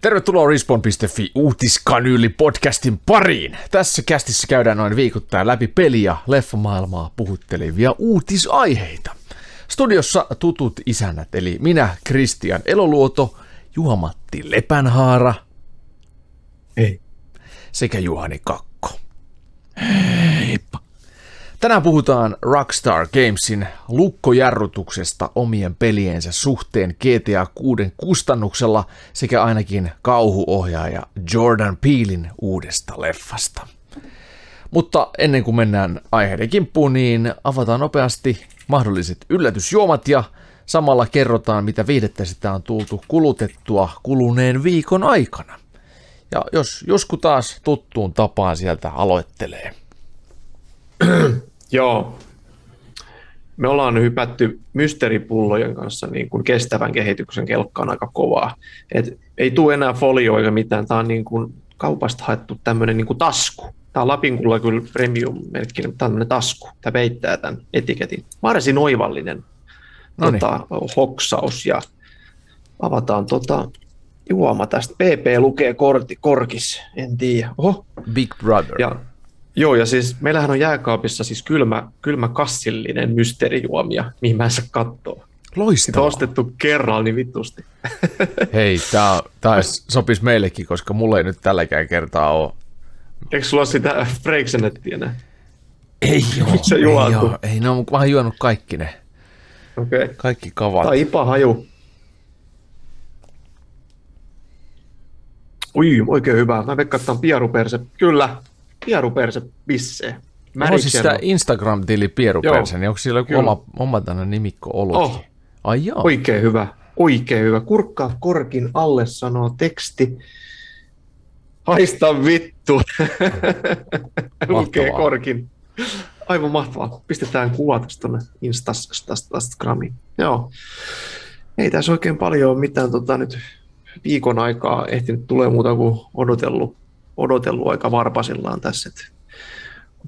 Tervetuloa Respawn.fi uutiskanyyli podcastin pariin. Tässä kästissä käydään noin viikoittain läpi peliä, leffamaailmaa puhuttelevia uutisaiheita. Studiossa tutut isännät, eli minä, Kristian Eloluoto, Juha-Matti Lepänhaara. Ei. Sekä Juhani Kakko. Heippa. Tänään puhutaan Rockstar Gamesin lukkojarrutuksesta omien peliensä suhteen GTA 6 kustannuksella sekä ainakin kauhuohjaaja Jordan Peelin uudesta leffasta. Mutta ennen kuin mennään aiheiden kimppuun, niin avataan nopeasti mahdolliset yllätysjuomat ja samalla kerrotaan, mitä viihdettä sitä on tultu kulutettua kuluneen viikon aikana. Ja jos joskus taas tuttuun tapaan sieltä aloittelee. Joo. Me ollaan hypätty mysteeripullojen kanssa niin kuin kestävän kehityksen kelkkaan aika kovaa. Et ei tule enää folio eikä mitään. Tämä on niin kuin kaupasta haettu tämmöinen niin kuin tasku. Tämä on Lapinkulla kyllä premium-merkkinen, mutta tämmöinen tasku. Tämä peittää tämän etiketin. Varsin oivallinen tota, hoksaus ja avataan tota, juoma tästä. PP lukee korti, korkis, en tiedä. Oho. Big Brother. Ja Joo, ja siis meillähän on jääkaapissa siis kylmä, kylmä kassillinen mysteerijuomia, mihin mä en saa katsoa. Loistavaa. Sitä on ostettu kerralla niin vitusti. Hei, tää, tää sopisi meillekin, koska mulla ei nyt tälläkään kertaa ole. Eikö sulla ole sitä Freiksenettiä enää? Ei oo, Se ei, oo, ei, no, mä oon juonut kaikki ne. Okei. Okay. Kaikki kavat. Tai ipa haju. Ui, oikein hyvä. Mä veikkaan, että on. Kyllä, pieruperse bissee. Onko siis sitä Instagram-tili Pierupersen, niin onko siellä joku Kyllä. oma, oma tänne nimikko ollut? Oh. Ai joo. Oikein hyvä. Oikein hyvä. Kurkkaa korkin alle sanoo teksti. Haista vittu. Lukee korkin. Aivan mahtavaa. Pistetään kuva tästä tuonne Instassa tästä, tästä gramiin. Joo. Ei tässä oikein paljon mitään tota, nyt viikon aikaa ehtinyt tulee muuta kuin odotellut, odotellut aika varpasillaan tässä, että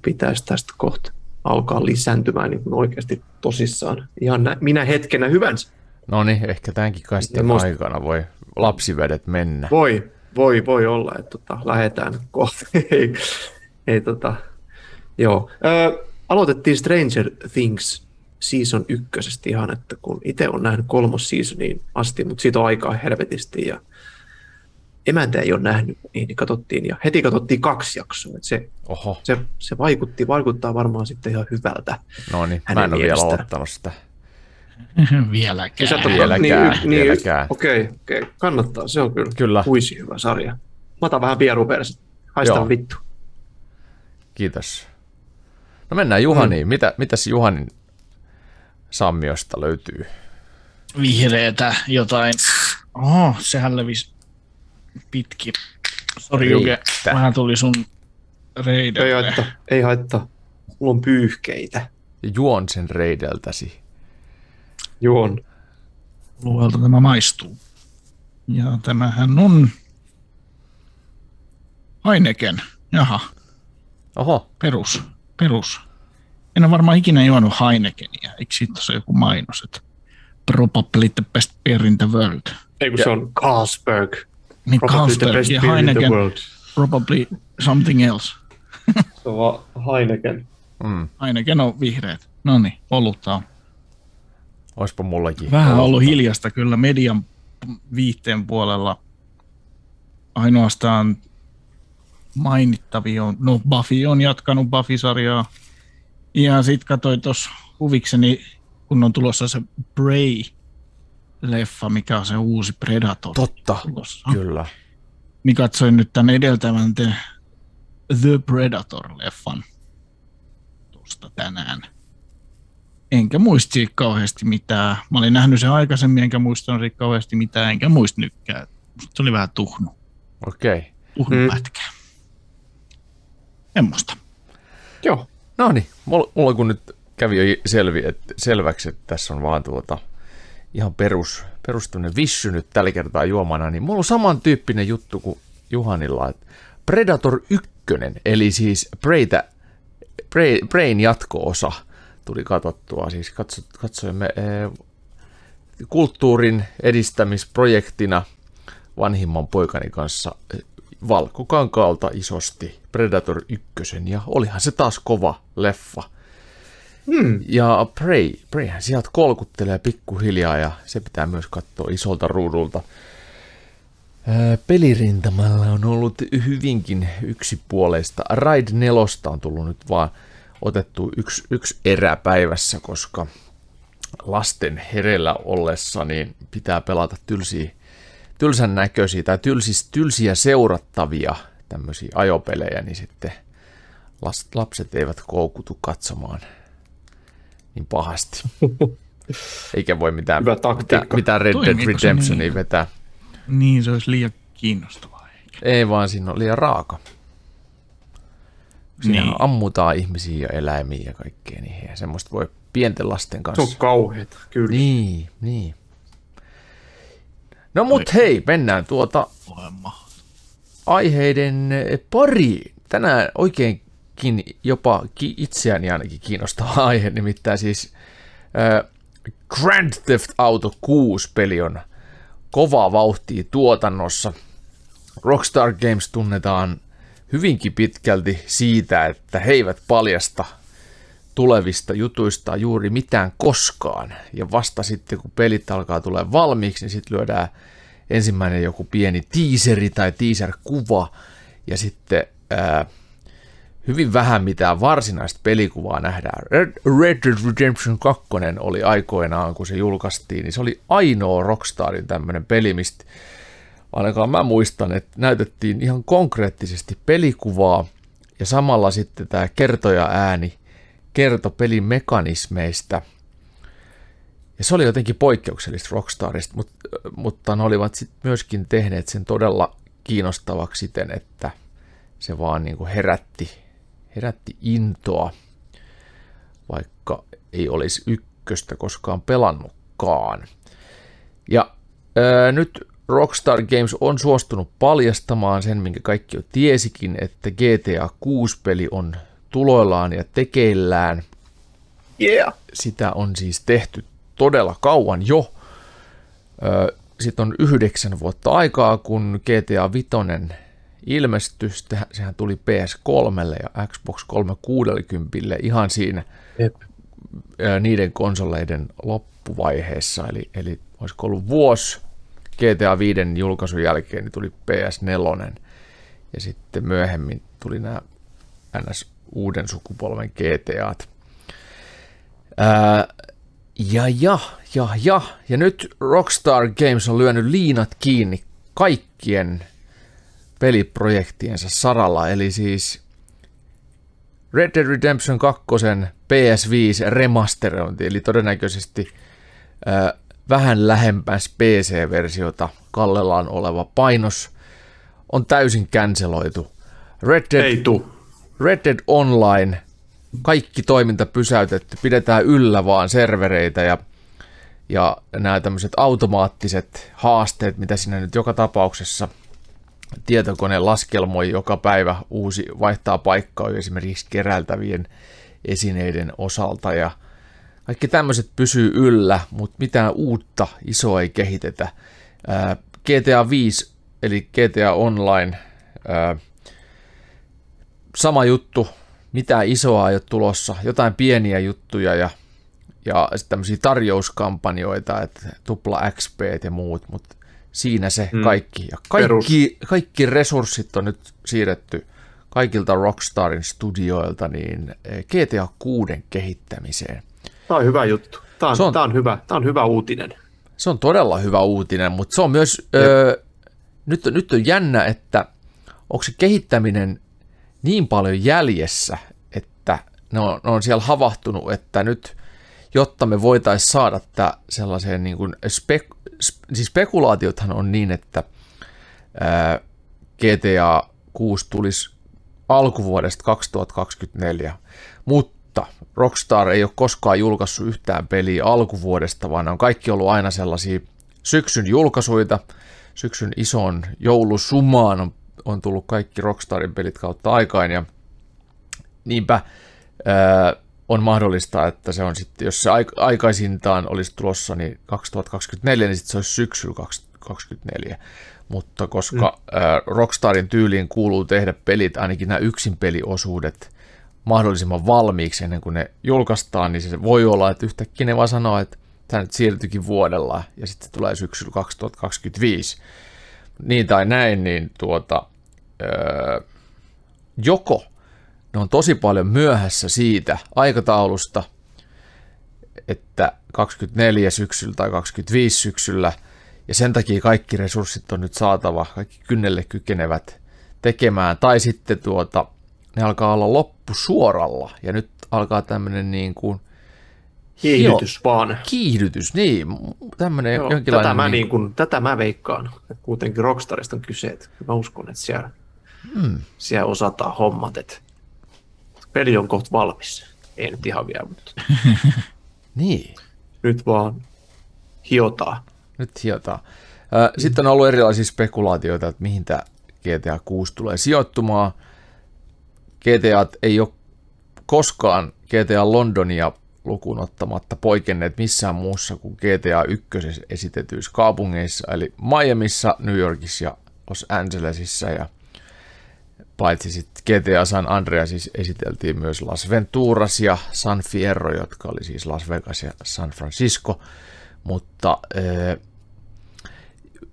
pitäisi tästä kohta alkaa lisääntymään niin kuin oikeasti tosissaan. Ihan nä- minä hetkenä hyvänsä. No niin, ehkä tämänkin kai sitten musta- aikana voi lapsivedet mennä. Voi, voi, voi olla, että tota, lähdetään kohta. ei, ei tota, joo. Ö, aloitettiin Stranger Things season ykkösestä ihan, että kun itse on nähnyt kolmos seasoniin asti, mutta siitä on aikaa helvetisti ja emäntä ei ole nähnyt, niin katsottiin ja heti katsottiin kaksi jaksoa. Että se, Oho, se, se vaikutti, vaikuttaa varmaan sitten ihan hyvältä. no niin, mä en ole vielä aloittanut sitä. Vieläkään. Sä Vieläkään, niin, niin, vieläkään. Okei, okei, kannattaa, se on kyllä, Kyllä. huisi hyvä sarja. Mä otan vähän pieruperset, haista Joo. vittu. Kiitos. No mennään Juhaniin. Mm. Mitä, mitäs Juhanin sammiosta löytyy? Vihreätä jotain. Oho, sehän levisi pitkin. Sori Juke, vähän tuli sun Ei reidelle. haittaa, ei haittaa. Mulla on pyyhkeitä. Ja juon sen reideltäsi. Juon. Luelta tämä maistuu. Ja tämähän on Heineken. Jaha, Oho, perus. Perus. En ole varmaan ikinä juonut Heinekenia. Eikö siitä ole joku mainos, että probably the best beer in the world. Ei kun se on Carlsberg. Niin Probably the Carlsberg best ja beer in the Heineken, world. probably something else. Se on vaan Heineken. mm, Heineken on vihreät. No niin, olutta on. oispa mullakin. Vähän olutta. ollut hiljasta kyllä median viihteen puolella. Ainoastaan mainittavia on, no Buffy on jatkanut Buffy-sarjaa. Ja sit katsoin tuossa huvikseni, kun on tulossa se Prey-leffa, mikä on se uusi Predator. Totta, tulossa. kyllä. Niin katsoin nyt tämän edeltävän The, The Predator-leffan tuosta tänään. Enkä muista siitä kauheasti mitään. Mä olin nähnyt sen aikaisemmin, enkä muistanut siitä kauheasti mitään, enkä muista nytkään. Musta se oli vähän tuhnu, Okei. Okay. tuhnu Mm. mm. pätkä. Semmosta. Joo. No niin, mulla, mulla kun nyt kävi jo selvi, että selväksi, että tässä on vaan tuota ihan perus, perus vissy nyt tällä kertaa juomana, niin mulla on samantyyppinen juttu kuin Juhanilla, että Predator 1, eli siis Preytä, Prey, Preyn jatko-osa tuli katsottua, siis katso, katsoimme eh, kulttuurin edistämisprojektina vanhimman poikani kanssa valkokankaalta isosti Predator 1, ja olihan se taas kova leffa. Hmm. Ja Prey, Preyhän sieltä kolkuttelee pikkuhiljaa ja se pitää myös katsoa isolta ruudulta. Pelirintamalla on ollut hyvinkin yksipuoleista. Ride 4 on tullut nyt vaan otettu yksi, yksi erä päivässä, koska lasten herellä ollessa niin pitää pelata tylsiä, tylsän näköisiä tai tylsis, tylsiä seurattavia tämmöisiä ajopelejä, niin sitten lapset eivät koukutu katsomaan niin pahasti. Eikä voi mitään, mitään, mitään Red Dead Redemptionia niin? vetää. Niin, se olisi liian kiinnostavaa. Eikä. Ei vaan, siinä on liian raaka. Siinä niin. ammutaan ihmisiä ja eläimiä ja kaikkea niin ja semmoista voi pienten lasten kanssa. Se on kauheeta, kyllä. Niin, niin. No mut hei, mennään tuota aiheiden pari. Tänään oikeinkin jopa itseäni ainakin kiinnostava aihe, nimittäin siis äh, Grand Theft Auto 6 peli on kovaa vauhtia tuotannossa. Rockstar Games tunnetaan hyvinkin pitkälti siitä, että he eivät paljasta tulevista jutuista juuri mitään koskaan. Ja vasta sitten, kun pelit alkaa tulla valmiiksi, niin sitten lyödään ensimmäinen joku pieni teaseri tai teaser-kuva, ja sitten ää, hyvin vähän mitään varsinaista pelikuvaa nähdään. Red, Dead Redemption 2 oli aikoinaan, kun se julkaistiin, niin se oli ainoa Rockstarin tämmöinen peli, mistä ainakaan mä muistan, että näytettiin ihan konkreettisesti pelikuvaa, ja samalla sitten tämä kertoja ääni kertoi pelin mekanismeista. Ja se oli jotenkin poikkeuksellista Rockstarista, mutta, mutta ne olivat sitten myöskin tehneet sen todella kiinnostavaksi siten, että se vaan niin kuin herätti herätti intoa, vaikka ei olisi ykköstä koskaan pelannutkaan. Ja ää, nyt Rockstar Games on suostunut paljastamaan sen, minkä kaikki jo tiesikin, että GTA 6-peli on tuloillaan ja tekeillään. Yeah. Sitä on siis tehty todella kauan jo. Sitten on yhdeksän vuotta aikaa, kun GTA 5 ilmestyi, sehän tuli PS3 ja Xbox 360 ihan siinä Jep. niiden konsoleiden loppuvaiheessa, eli, eli olisiko ollut vuosi GTA 5 julkaisun jälkeen, niin tuli PS4 ja sitten myöhemmin tuli nämä NS uuden sukupolven GTAt. Ää, ja, ja, ja, ja, ja nyt Rockstar Games on lyönyt liinat kiinni kaikkien peliprojektiensa saralla, eli siis Red Dead Redemption 2 PS5 remasterointi, eli todennäköisesti äh, vähän lähempäs PC-versiota kallellaan oleva painos on täysin canceloitu. Red Dead, Ei tuu. Red Dead Online, kaikki toiminta pysäytetty, pidetään yllä vaan servereitä ja, ja nämä tämmöiset automaattiset haasteet, mitä siinä nyt joka tapauksessa – tietokone laskelmoi joka päivä uusi, vaihtaa paikkaa esimerkiksi kerältävien esineiden osalta ja kaikki tämmöiset pysyy yllä, mutta mitään uutta isoa ei kehitetä. GTA 5 eli GTA Online, sama juttu, mitään isoa ei ole tulossa, jotain pieniä juttuja ja, ja tämmöisiä tarjouskampanjoita, että tupla XP ja muut, mutta Siinä se mm. kaikki. Ja kaikki, kaikki resurssit on nyt siirretty kaikilta Rockstarin studioilta niin eh, GTA 6 kehittämiseen. Tämä on hyvä juttu. Tämä on, on, tämä on, hyvä, tämä on hyvä uutinen. Se on todella hyvä uutinen, mutta se on myös, öö, nyt, nyt on jännä, että onko se kehittäminen niin paljon jäljessä, että ne on, ne on siellä havahtunut, että nyt, jotta me voitaisiin saada tämä sellaiseen niin kuin spek- siis spekulaatiothan on niin, että GTA 6 tulisi alkuvuodesta 2024, mutta Rockstar ei ole koskaan julkaissut yhtään peliä alkuvuodesta, vaan ne on kaikki ollut aina sellaisia syksyn julkaisuita. Syksyn ison joulusumaan on, on tullut kaikki Rockstarin pelit kautta aikaan ja niinpä ää, on mahdollista, että se on sitten, jos se aikaisintaan olisi tulossa niin 2024, niin sitten se olisi syksyllä 2024. mutta koska mm. äh, Rockstarin tyyliin kuuluu tehdä pelit, ainakin nämä yksin peliosuudet, mahdollisimman valmiiksi ennen kuin ne julkaistaan, niin se voi olla, että yhtäkkiä ne vaan sanoo, että tämä nyt siirtyikin vuodella ja sitten se tulee syksyllä 2025. Niin tai näin, niin tuota, öö, joko ne on tosi paljon myöhässä siitä aikataulusta, että 24 syksyllä tai 25 syksyllä, ja sen takia kaikki resurssit on nyt saatava, kaikki kynnelle kykenevät tekemään, tai sitten tuota, ne alkaa olla loppu suoralla, ja nyt alkaa tämmöinen niin kuin Kiihdytys Joo, vaan. Kiihdytys, niin. Tämmöinen Joo, jonkinlainen... Tätä mä, niin kuin, tätä mä veikkaan. Kuitenkin Rockstarista on kyse. Että mä uskon, että siellä, hmm. siellä osataan hommat. Että peli on kohta valmis. Ei nyt ihan vielä, mutta... niin. Nyt vaan hiotaan. Nyt hiotaan. Sitten on ollut erilaisia spekulaatioita, että mihin tämä GTA 6 tulee sijoittumaan. GTA ei ole koskaan GTA Londonia lukuun ottamatta poikenneet missään muussa kuin GTA 1 esitetyissä kaupungeissa, eli Miamiissa, New Yorkissa ja Los Angelesissa, ja paitsi sitten GTA San Andreas siis esiteltiin myös Las Venturas ja San Fierro, jotka oli siis Las Vegas ja San Francisco, mutta ee,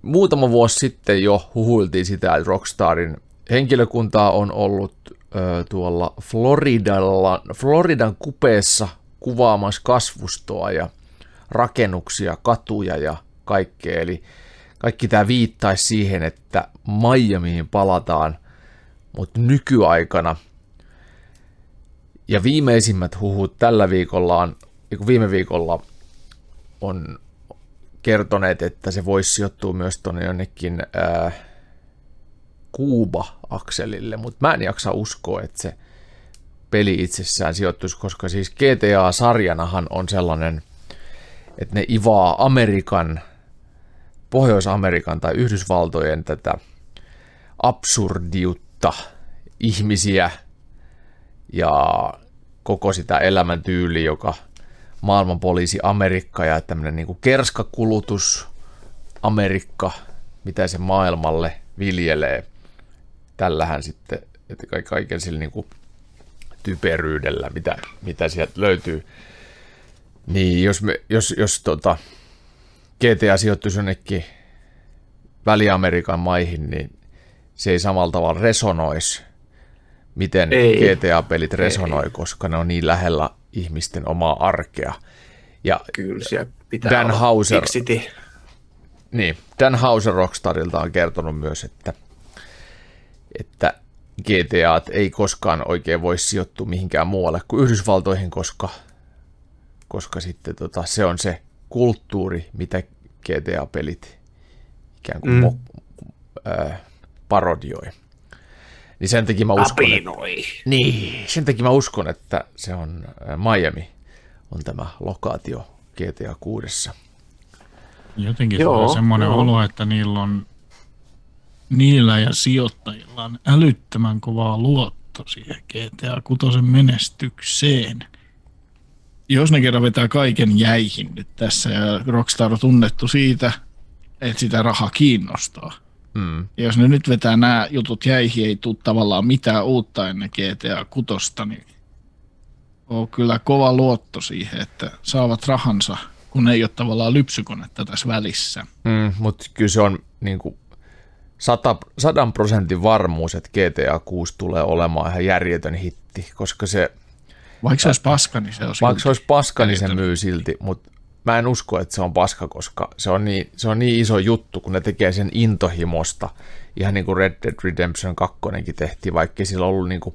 muutama vuosi sitten jo huhuiltiin sitä, että Rockstarin henkilökuntaa on ollut tuolla Floridalla, Floridan kupeessa kuvaamassa kasvustoa ja rakennuksia, katuja ja kaikkea. Eli kaikki tämä viittaisi siihen, että Miamiin palataan, mutta nykyaikana. Ja viimeisimmät huhut tällä viikolla on, viime viikolla on kertoneet, että se voisi sijoittua myös tuonne jonnekin ää, Kuuba-akselille, mutta mä en jaksa uskoa, että se peli itsessään sijoittuisi, koska siis GTA-sarjanahan on sellainen, että ne ivaa Amerikan, Pohjois-Amerikan tai Yhdysvaltojen tätä absurdiutta, ihmisiä ja koko sitä elämäntyyliä, joka maailmanpoliisi Amerikka ja tämmöinen niin kuin kerskakulutus Amerikka, mitä se maailmalle viljelee. Tällähän sitten, että kaiken sillä niin kuin typeryydellä, mitä, mitä sieltä löytyy. Niin jos, me, jos, jos tota, GTA sijoittuisi jonnekin Väli-Amerikan maihin, niin se ei samalla tavalla resonoisi, miten ei. GTA-pelit resonoi, ei. koska ne on niin lähellä ihmisten omaa arkea. Ja Kyllä, siellä pitää Dan olla Hauser, City. Niin, Dan Hauser Rockstarilta on kertonut myös, että, että GTA ei koskaan oikein voi sijoittua mihinkään muualle kuin Yhdysvaltoihin, koska, koska sitten tota, se on se kulttuuri, mitä GTA-pelit ikään kuin mm. mo, äh, parodioi. Niin sen takia mä uskon, että, niin, sen takia mä uskon, että se on Miami on tämä lokaatio GTA 6. Jotenkin Joo, tulee semmoinen joo. olo, että niillä on niillä ja sijoittajilla on älyttömän kovaa luotto siihen GTA 6 menestykseen. Jos ne kerran vetää kaiken jäihin nyt tässä ja Rockstar on tunnettu siitä, että sitä raha kiinnostaa. Mm. Ja jos ne nyt vetää nämä jutut jäihin, ei tule tavallaan mitään uutta ennen GTA 6, niin on kyllä kova luotto siihen, että saavat rahansa, kun ei ole tavallaan lypsykonetta tässä välissä. Mm, mutta kyllä se on niin kuin sadan prosentin varmuus, että GTA 6 tulee olemaan ihan järjetön hitti, koska se... Vaikka se olisi paska, niin se on Vaikka se olisi paska, niin se myy silti, mutta mä en usko, että se on paska, koska se on niin, se on niin iso juttu, kun ne tekee sen intohimosta. Ihan niin kuin Red Dead Redemption 2 tehtiin, vaikka sillä ollut niin kuin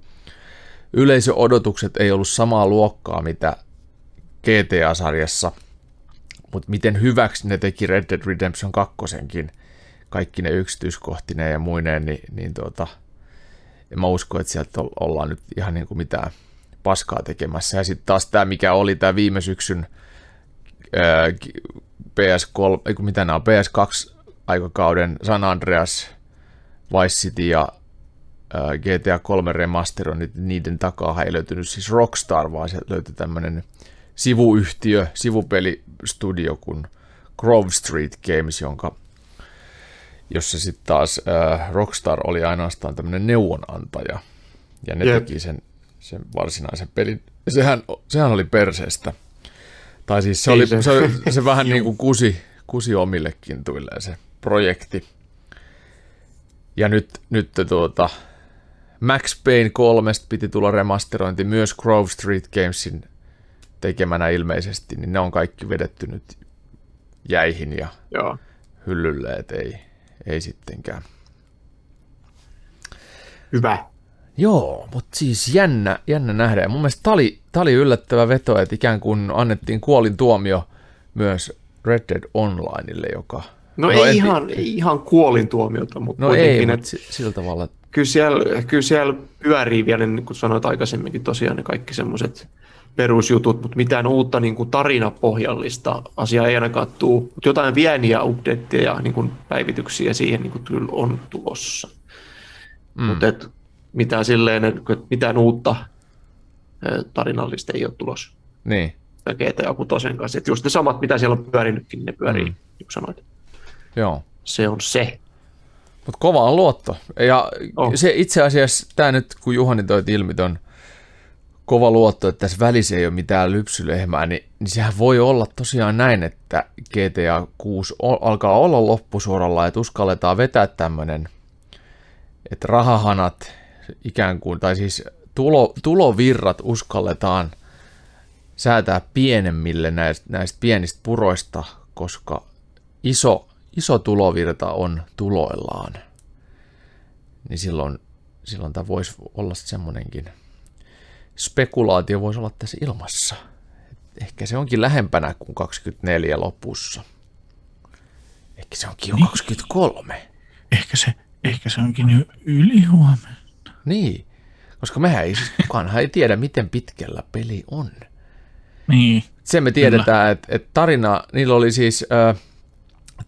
yleisöodotukset ei ollut samaa luokkaa, mitä GTA-sarjassa, mutta miten hyväksi ne teki Red Dead Redemption 2 kaikki ne yksityiskohtineen ja muineen, niin, niin tuota, en mä usko, että sieltä ollaan nyt ihan niin kuin mitään paskaa tekemässä. Ja sitten taas tämä, mikä oli tämä viime syksyn PS3, ei kun mitä nämä on, PS2 aikakauden San Andreas, Vice City ja ää, GTA 3 Remaster on nyt, niiden takaa ei löytynyt siis Rockstar, vaan sieltä löytyi tämmöinen sivuyhtiö, sivupelistudio kuin Grove Street Games, jonka jossa sitten taas äh, Rockstar oli ainoastaan tämmöinen neuvonantaja, ja ne Jep. teki sen, sen varsinaisen pelin. Sehän, sehän oli perseestä. Tai siis se, Ei oli, se. se, se, vähän niin kuin kusi, kusi omillekin tuilleen se projekti. Ja nyt, nyt tuota, Max Payne 3 piti tulla remasterointi myös Grove Street Gamesin tekemänä ilmeisesti, niin ne on kaikki vedetty nyt jäihin ja Joo. hyllylle, et ei, ei sittenkään. Hyvä. Joo, mutta siis jännä, jännä nähdä. Ja mun mielestä tämä oli, tää oli yllättävä veto, että ikään kuin annettiin kuolin tuomio myös Red Dead Onlineille, joka... No, no ei, en- ihan, ei ihan kuolin tuomiota, mutta No kuitenkin, ei, mutta si- sillä tavalla, kyllä siellä, kyllä siellä pyörii vielä, niin kuin sanoit aikaisemminkin, tosiaan ne kaikki semmoiset perusjutut, mutta mitään uutta niin kuin tarinapohjallista asiaa ei ainakaan tule. Mutta jotain pieniä updateja ja niin kuin päivityksiä siihen niin kuin kyllä on tulossa. Mm. Mutta et, mitään, silleen, että mitään uutta tarinallista ei ole tulossa. niin, Tai GTA 6 kanssa. Et just ne samat, mitä siellä on pyörinytkin, niin ne pyörii, mm. niin sanoit. joo. Se on se. Mutta kova on luotto. Ja Oh. se itse asiassa, tämä nyt kun Juhani toi ilmi ton kova luotto, että tässä välissä ei ole mitään lypsylehmää, niin, niin sehän voi olla tosiaan näin, että GTA 6 o- alkaa olla loppusuoralla, että uskalletaan vetää tämmöinen, että rahahanat ikään kuin, tai siis tulo, tulovirrat uskalletaan säätää pienemmille näistä, näistä pienistä puroista, koska iso, iso tulovirta on tuloillaan. Niin silloin, silloin tämä voisi olla semmoinenkin spekulaatio voisi olla tässä ilmassa. Ehkä se onkin lähempänä kuin 24 lopussa. Ehkä se onkin jo 23. Ehkä se, ehkä se onkin jo yli huomenna. Niin, koska mehän ei, siis kukaanhan ei tiedä, miten pitkällä peli on. Niin, Sen me tiedetään, että, että tarina, niillä oli siis äh,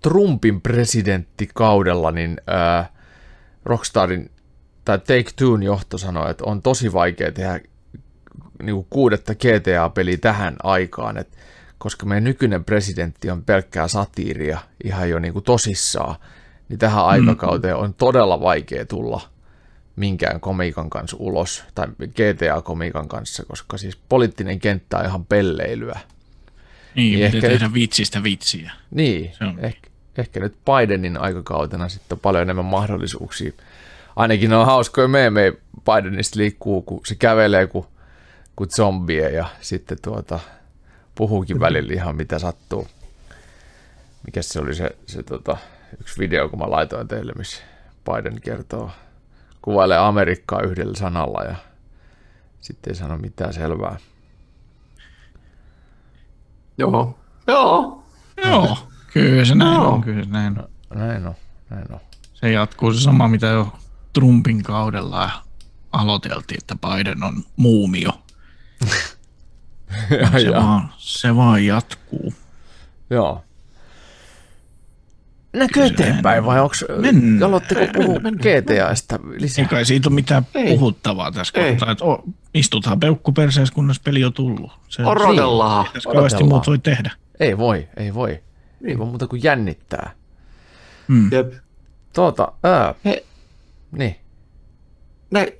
Trumpin presidenttikaudella, niin äh, Rockstarin tai Take Two'n johto sanoi, että on tosi vaikea tehdä niin kuin kuudetta GTA-peliä tähän aikaan, että koska meidän nykyinen presidentti on pelkkää satiiria ihan jo niin kuin tosissaan, niin tähän aikakauteen on todella vaikea tulla minkään komiikan kanssa ulos, tai GTA-komiikan kanssa, koska siis poliittinen kenttä on ihan pelleilyä. niin Niin ehkä tehdä vitsistä vitsiä. Niin, ehkä, ehkä nyt Bidenin aikakautena sitten on paljon enemmän mahdollisuuksia. Ainakin on hauskoja meemejä Bidenista liikkuu, kun se kävelee kuin, kuin zombie ja sitten tuota, puhuukin välillä ihan mitä sattuu. Mikä se oli se, se tota, yksi video, kun mä laitoin teille, missä Biden kertoo, kuvailee Amerikkaa yhdellä sanalla ja sitten ei sano mitään selvää. Joo. Joo. Joo, kyllä se näin Joo. on, kyllä se näin on. Näin on, näin on. Se jatkuu se sama, mitä jo Trumpin kaudella aloiteltiin, että Biden on muumio. Ja, Se, ja. vaan, se vaan jatkuu. Joo. Näkö eteenpäin vai onko, Mennään. haluatteko puhua GTAsta lisää? Ei kai siitä ole mitään Ei. puhuttavaa tässä Ei. kohtaa. Että o, istuthan peukku perseessä, kunnes peli on tullut. Se, Odotellaan. Tässä kauheasti muut voi tehdä. Ei voi, ei voi. Ei Niin. voi muuta kuin jännittää. Jep. Tuota, ää, He, niin.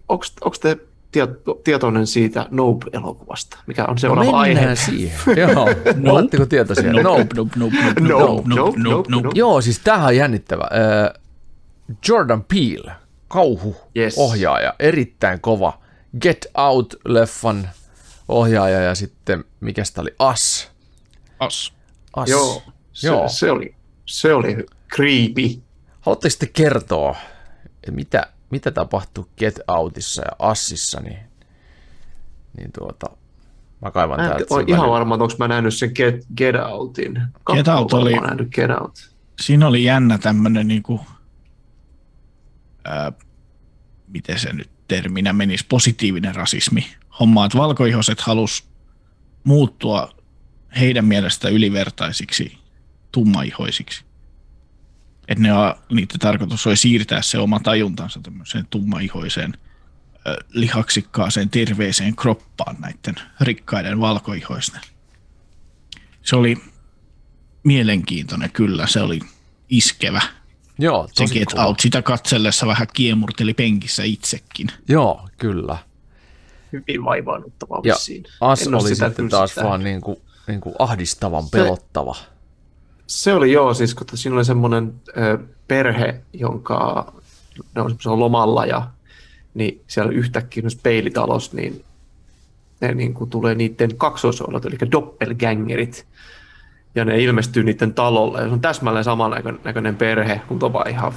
onko te tieto, tietoinen siitä Nope-elokuvasta, mikä on No seuraava aihe? mennään siihen. Joo, oletteko tietoisia? Nope, No. nope, nope, nope, nope, Nope, nope, nope, nope, nope, nope. nope. Joo, siis tämähän on jännittävä. Jordan Peele, kauhu, Yes. ohjaaja, erittäin kova. Get Out-leffan ohjaaja ja sitten, mikä sitä oli, Us. As. Us. Joo, se, Joo. se, oli, se oli creepy. Haluatteko sitten kertoa, että mitä, mitä tapahtui Get Outissa ja Assissa, niin, niin tuota, mä kaivan Mä en täältä ole sen ihan varma, että onko mä nähnyt sen Get, Get Outin. Get Out oli- Get Out. Siinä oli jännä tämmönen niinku, ää, miten se nyt terminä menisi, positiivinen rasismi. Homma, että valkoihoiset halus muuttua heidän mielestä ylivertaisiksi tummaihoisiksi. Että ne, on- niiden tarkoitus oli siirtää se oma tajuntansa tämmöiseen tummaihoiseen lihaksikkaaseen terveeseen kroppaan näiden rikkaiden valkoihoisten. Se oli mielenkiintoinen kyllä, se oli iskevä Joo, Se tosi Get kova. Out sitä katsellessa vähän kiemurteli penkissä itsekin. Joo, kyllä. Hyvin vaivaannuttavaa Ja vissiin. As En ole oli sitä sitten taas sitä- vaan niin kuin, niin kuin ahdistavan pelottava. Se oli joo, siis kun siinä oli semmoinen perhe, jonka ne on semmoisella lomalla ja niin siellä yhtäkkiä myös peilitalos, niin ne niin kuin tulee niiden kaksoisolot, eli doppelgängerit. Ja ne ilmestyy niiden talolle. Ja se on täsmälleen samannäköinen perhe, mutta on vaan ihan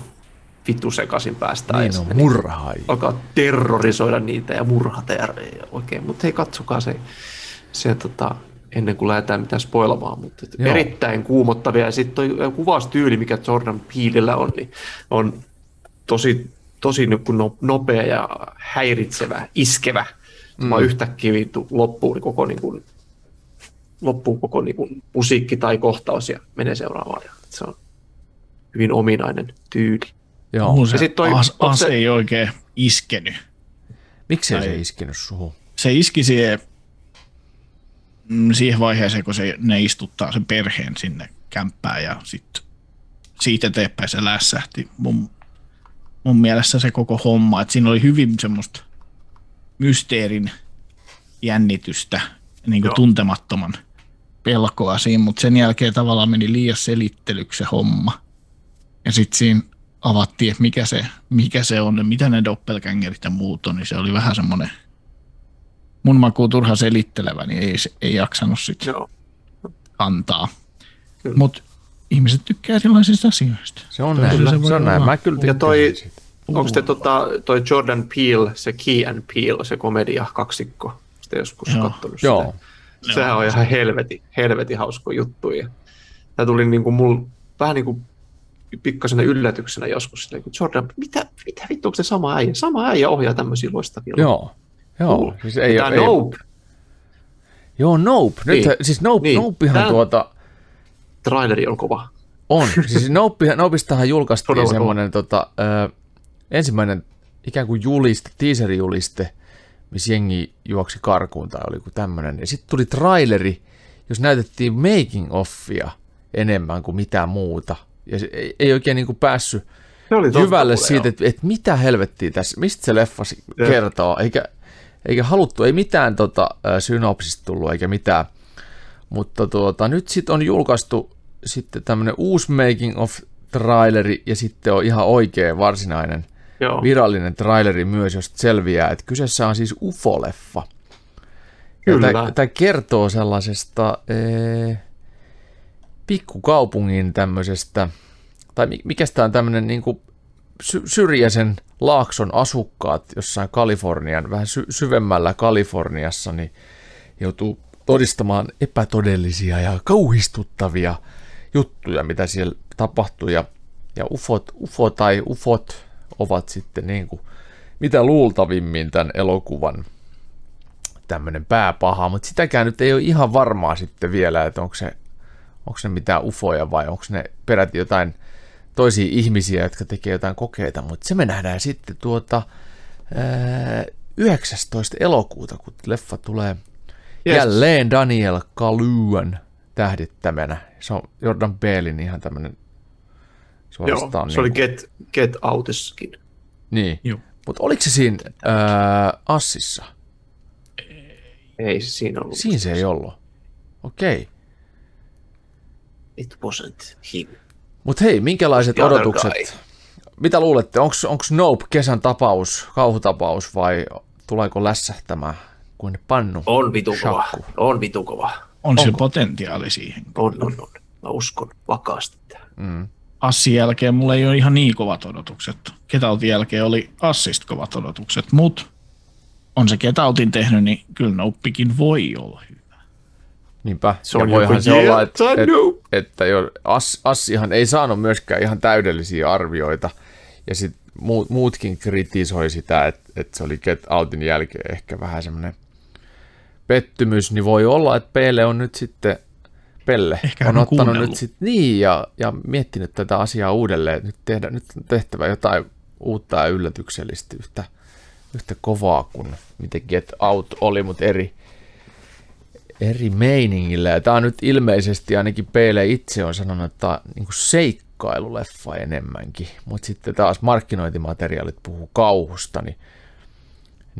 vittu sekaisin päästään. Niin on murhaajia. alkaa terrorisoida niitä ja murhata ja ja oikein. Mutta hei, katsokaa se, se tota, ennen kuin lähdetään mitään spoilamaan. Mutta Joo. erittäin kuumottavia. Ja sitten toi kuvastyyli, mikä Jordan Peelillä on, niin on tosi, tosi no- nopea ja häiritsevä, iskevä. Mm. Vaan yhtäkkiä vittu loppuu niin koko, niin kuin, loppuu koko niin kuin musiikki tai kohtaus ja menee seuraavaan. Ja se on hyvin ominainen tyyli. Joo. Muun se Ja sit toi- as, as se- ei oikein iskenyt. Miksei se Ai. iskenyt suhun? Se iski siihen, siihen vaiheeseen, kun se, ne istuttaa sen perheen sinne kämppään ja sitten siitä eteenpäin se lässähti. Mun, mun mielestä se koko homma, että siinä oli hyvin semmoista mysteerin jännitystä, niin kuin Joo. tuntemattoman pelkoa siinä, mutta sen jälkeen tavallaan meni liian selittelyksi se homma. Ja sitten siinä avattiin, että mikä se, mikä se on ja mitä ne doppelgängerit ja muut on, niin se oli vähän semmoinen mun makuun turha selittelevä, niin ei, ei jaksanut sitten Joo. antaa. Mutta ihmiset tykkää erilaisista asioista. Se on näin. se Se, on näin. Mä kyllä Ja toi, onko te tota, toi Jordan Peele, se Key and Peele, se komedia kaksikko, sitten joskus Joo. katsonut sitä. Joo. Sehän on ihan helveti, helveti hausko juttu. Ja tämä tuli niin kuin mul, vähän niin kuin pikkasen yllätyksenä joskus. silleen, Jordan, mitä, mitä vittu, onko se sama äijä? Sama äijä ohjaa tämmöisiä loistavia. Joo. Joo. Cool. Siis ei, Tämä ei, Nope, Joo, Nope. Nyt, Niin. siis Nope, Niin. Nopehan Tää- tuota, traileri on kova. on. Siis Nope, Nopeistahan julkaistiin semmoinen tota, ö, ensimmäinen ikään kuin juliste, teaser-juliste, missä jengi juoksi karkuun tai oli kuin tämmöinen. Ja sitten tuli traileri, jos näytettiin making offia enemmän kuin mitään muuta. Ja se ei, ei oikein niin kuin päässyt Se oli jyvälle siitä, että, että mitä helvettiä tässä, mistä se leffa si- Jep. kertoo, eikä, eikä haluttu, ei mitään tota, synopsista tullut eikä mitään. Mutta tuota, nyt sitten on julkaistu sitten tämmöinen uusi making of traileri ja sitten on ihan oikea varsinainen Joo. virallinen traileri myös, josta selviää, että kyseessä on siis UFO-leffa. Kyllä. Tämä kertoo sellaisesta ee, pikkukaupungin tämmöisestä, tai mi- mikä tämä on tämmöinen niin kuin sy- syrjäisen laakson asukkaat jossain Kalifornian, vähän sy- syvemmällä Kaliforniassa, niin joutuu todistamaan epätodellisia ja kauhistuttavia juttuja, mitä siellä tapahtuu. Ja, ja ufot, ufo tai ufot ovat sitten niin kuin, mitä luultavimmin tämän elokuvan tämmöinen pääpaha, mutta sitäkään nyt ei ole ihan varmaa sitten vielä, että onko se, onko ne mitään ufoja vai onko ne peräti jotain toisia ihmisiä, jotka tekee jotain kokeita, mutta se me nähdään sitten tuota ää, 19. elokuuta, kun leffa tulee Yes. jälleen Daniel Kaluuan tähdittämänä. Se on Jordan Peelin ihan tämmöinen Joo, suorastaan se oli niin Get, Get Outissakin. niin. Joo. Mutta oliko se siinä ää, Assissa? Ei se siinä ollut. Siinä se ei ollut. Okei. It wasn't him. Mutta hei, minkälaiset odotukset? guy. Mitä luulette, onko Nope kesän tapaus, kauhutapaus vai tuleeko lässähtämään kuin pannu? On vitu kova. Shakku. On vitu kova. On se potentiaali siihen. On, on, on. Mä uskon vakaasti tähän. Mm. Assin jälkeen mulla ei ole ihan niin kovat odotukset. Ketautin jälkeen oli Assista kovat odotukset, mutta on se Ketautin tehnyt, niin kyllä Nopekin voi olla hyvä. Niinpä. Se ja on voihan joku, se olla, että, I et, know. että jo, Ass, Assihan ei saanut myöskään ihan täydellisiä arvioita. Ja sitten muut, muutkin kritisoi sitä, että, että se oli Get Outin jälkeen ehkä vähän semmoinen pettymys, niin voi olla, että Pele on nyt sitten Pelle Ehkä on ottanut kuunnellut. nyt sitten niin ja, ja miettinyt tätä asiaa uudelleen, että nyt, tehdä, nyt on tehtävä jotain uutta ja yllätyksellistä yhtä, yhtä kovaa kuin mitä Get Out oli, mutta eri, eri meiningillä. Ja tämä on nyt ilmeisesti ainakin Pele itse on sanonut, että tämä on niin seikkailuleffa enemmänkin, mutta sitten taas markkinointimateriaalit puhuu kauhusta, niin,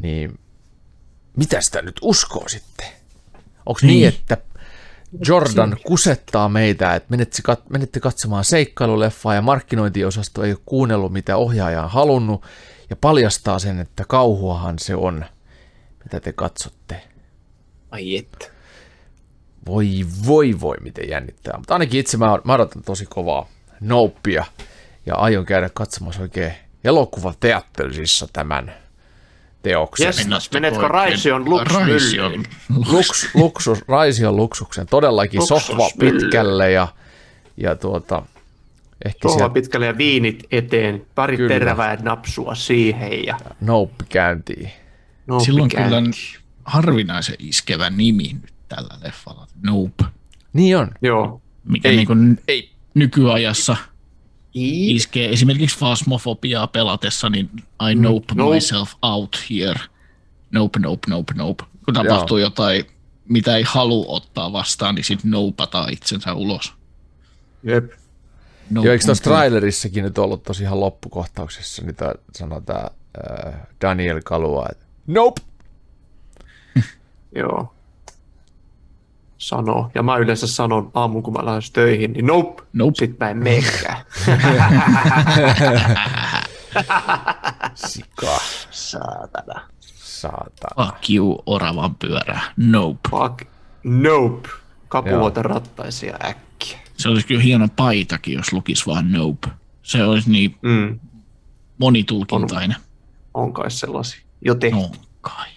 niin mitä sitä nyt uskoo sitten? Onko niin. niin, että Jordan kusettaa meitä, että menette, kat- menette katsomaan seikkailuleffaa ja markkinointiosasto ei ole kuunnellut, mitä ohjaaja on halunnut, ja paljastaa sen, että kauhuahan se on, mitä te katsotte. Ai että. Voi voi voi, miten jännittää. Mutta ainakin itse mä, mä odotan tosi kovaa Nopea ja aion käydä katsomassa oikein elokuvateatterisissa tämän teoksen. Yes, menetkö Raision luksmyllyyn? Luks, luksus, Raision luksuksen. Todellakin sohva pitkälle ja, ja tuota, ehkä sohva siellä... pitkälle ja viinit eteen, pari kyllä. terävää napsua siihen ja... Nope käyntiin. Nope Silloin käyntiin. kyllä harvinaisen iskevä nimi nyt tällä leffalla. Nope. Niin on. Joo. Mikä ei, niin kuin ei. nykyajassa ei. iskee esimerkiksi fasmofobiaa pelatessa, niin I mm. nope, nope myself out here. Nope, nope, nope, nope. Kun tapahtuu Joo. jotain, mitä ei halua ottaa vastaan, niin sitten noupataan itsensä ulos. Jep. Nope, Joo, eikö tuossa trailerissakin nyt ollut tosi ihan loppukohtauksessa, niin sanoo tämä äh, Daniel Kalua, että nope. Joo sanoo. Ja mä yleensä sanon aamun, kun mä lähden töihin, niin nope, nope. sit mä en meekään. Sika. Saatana. Saatana. Fuck you, oravan pyörä. Nope. Fuck. Nope. Kapuloita rattaisia äkkiä. Se olisi kyllä hieno paitakin, jos lukisi vaan nope. Se olisi niin mm. monitulkintainen. On, on kai sellaisia. Jo tehty. On kai.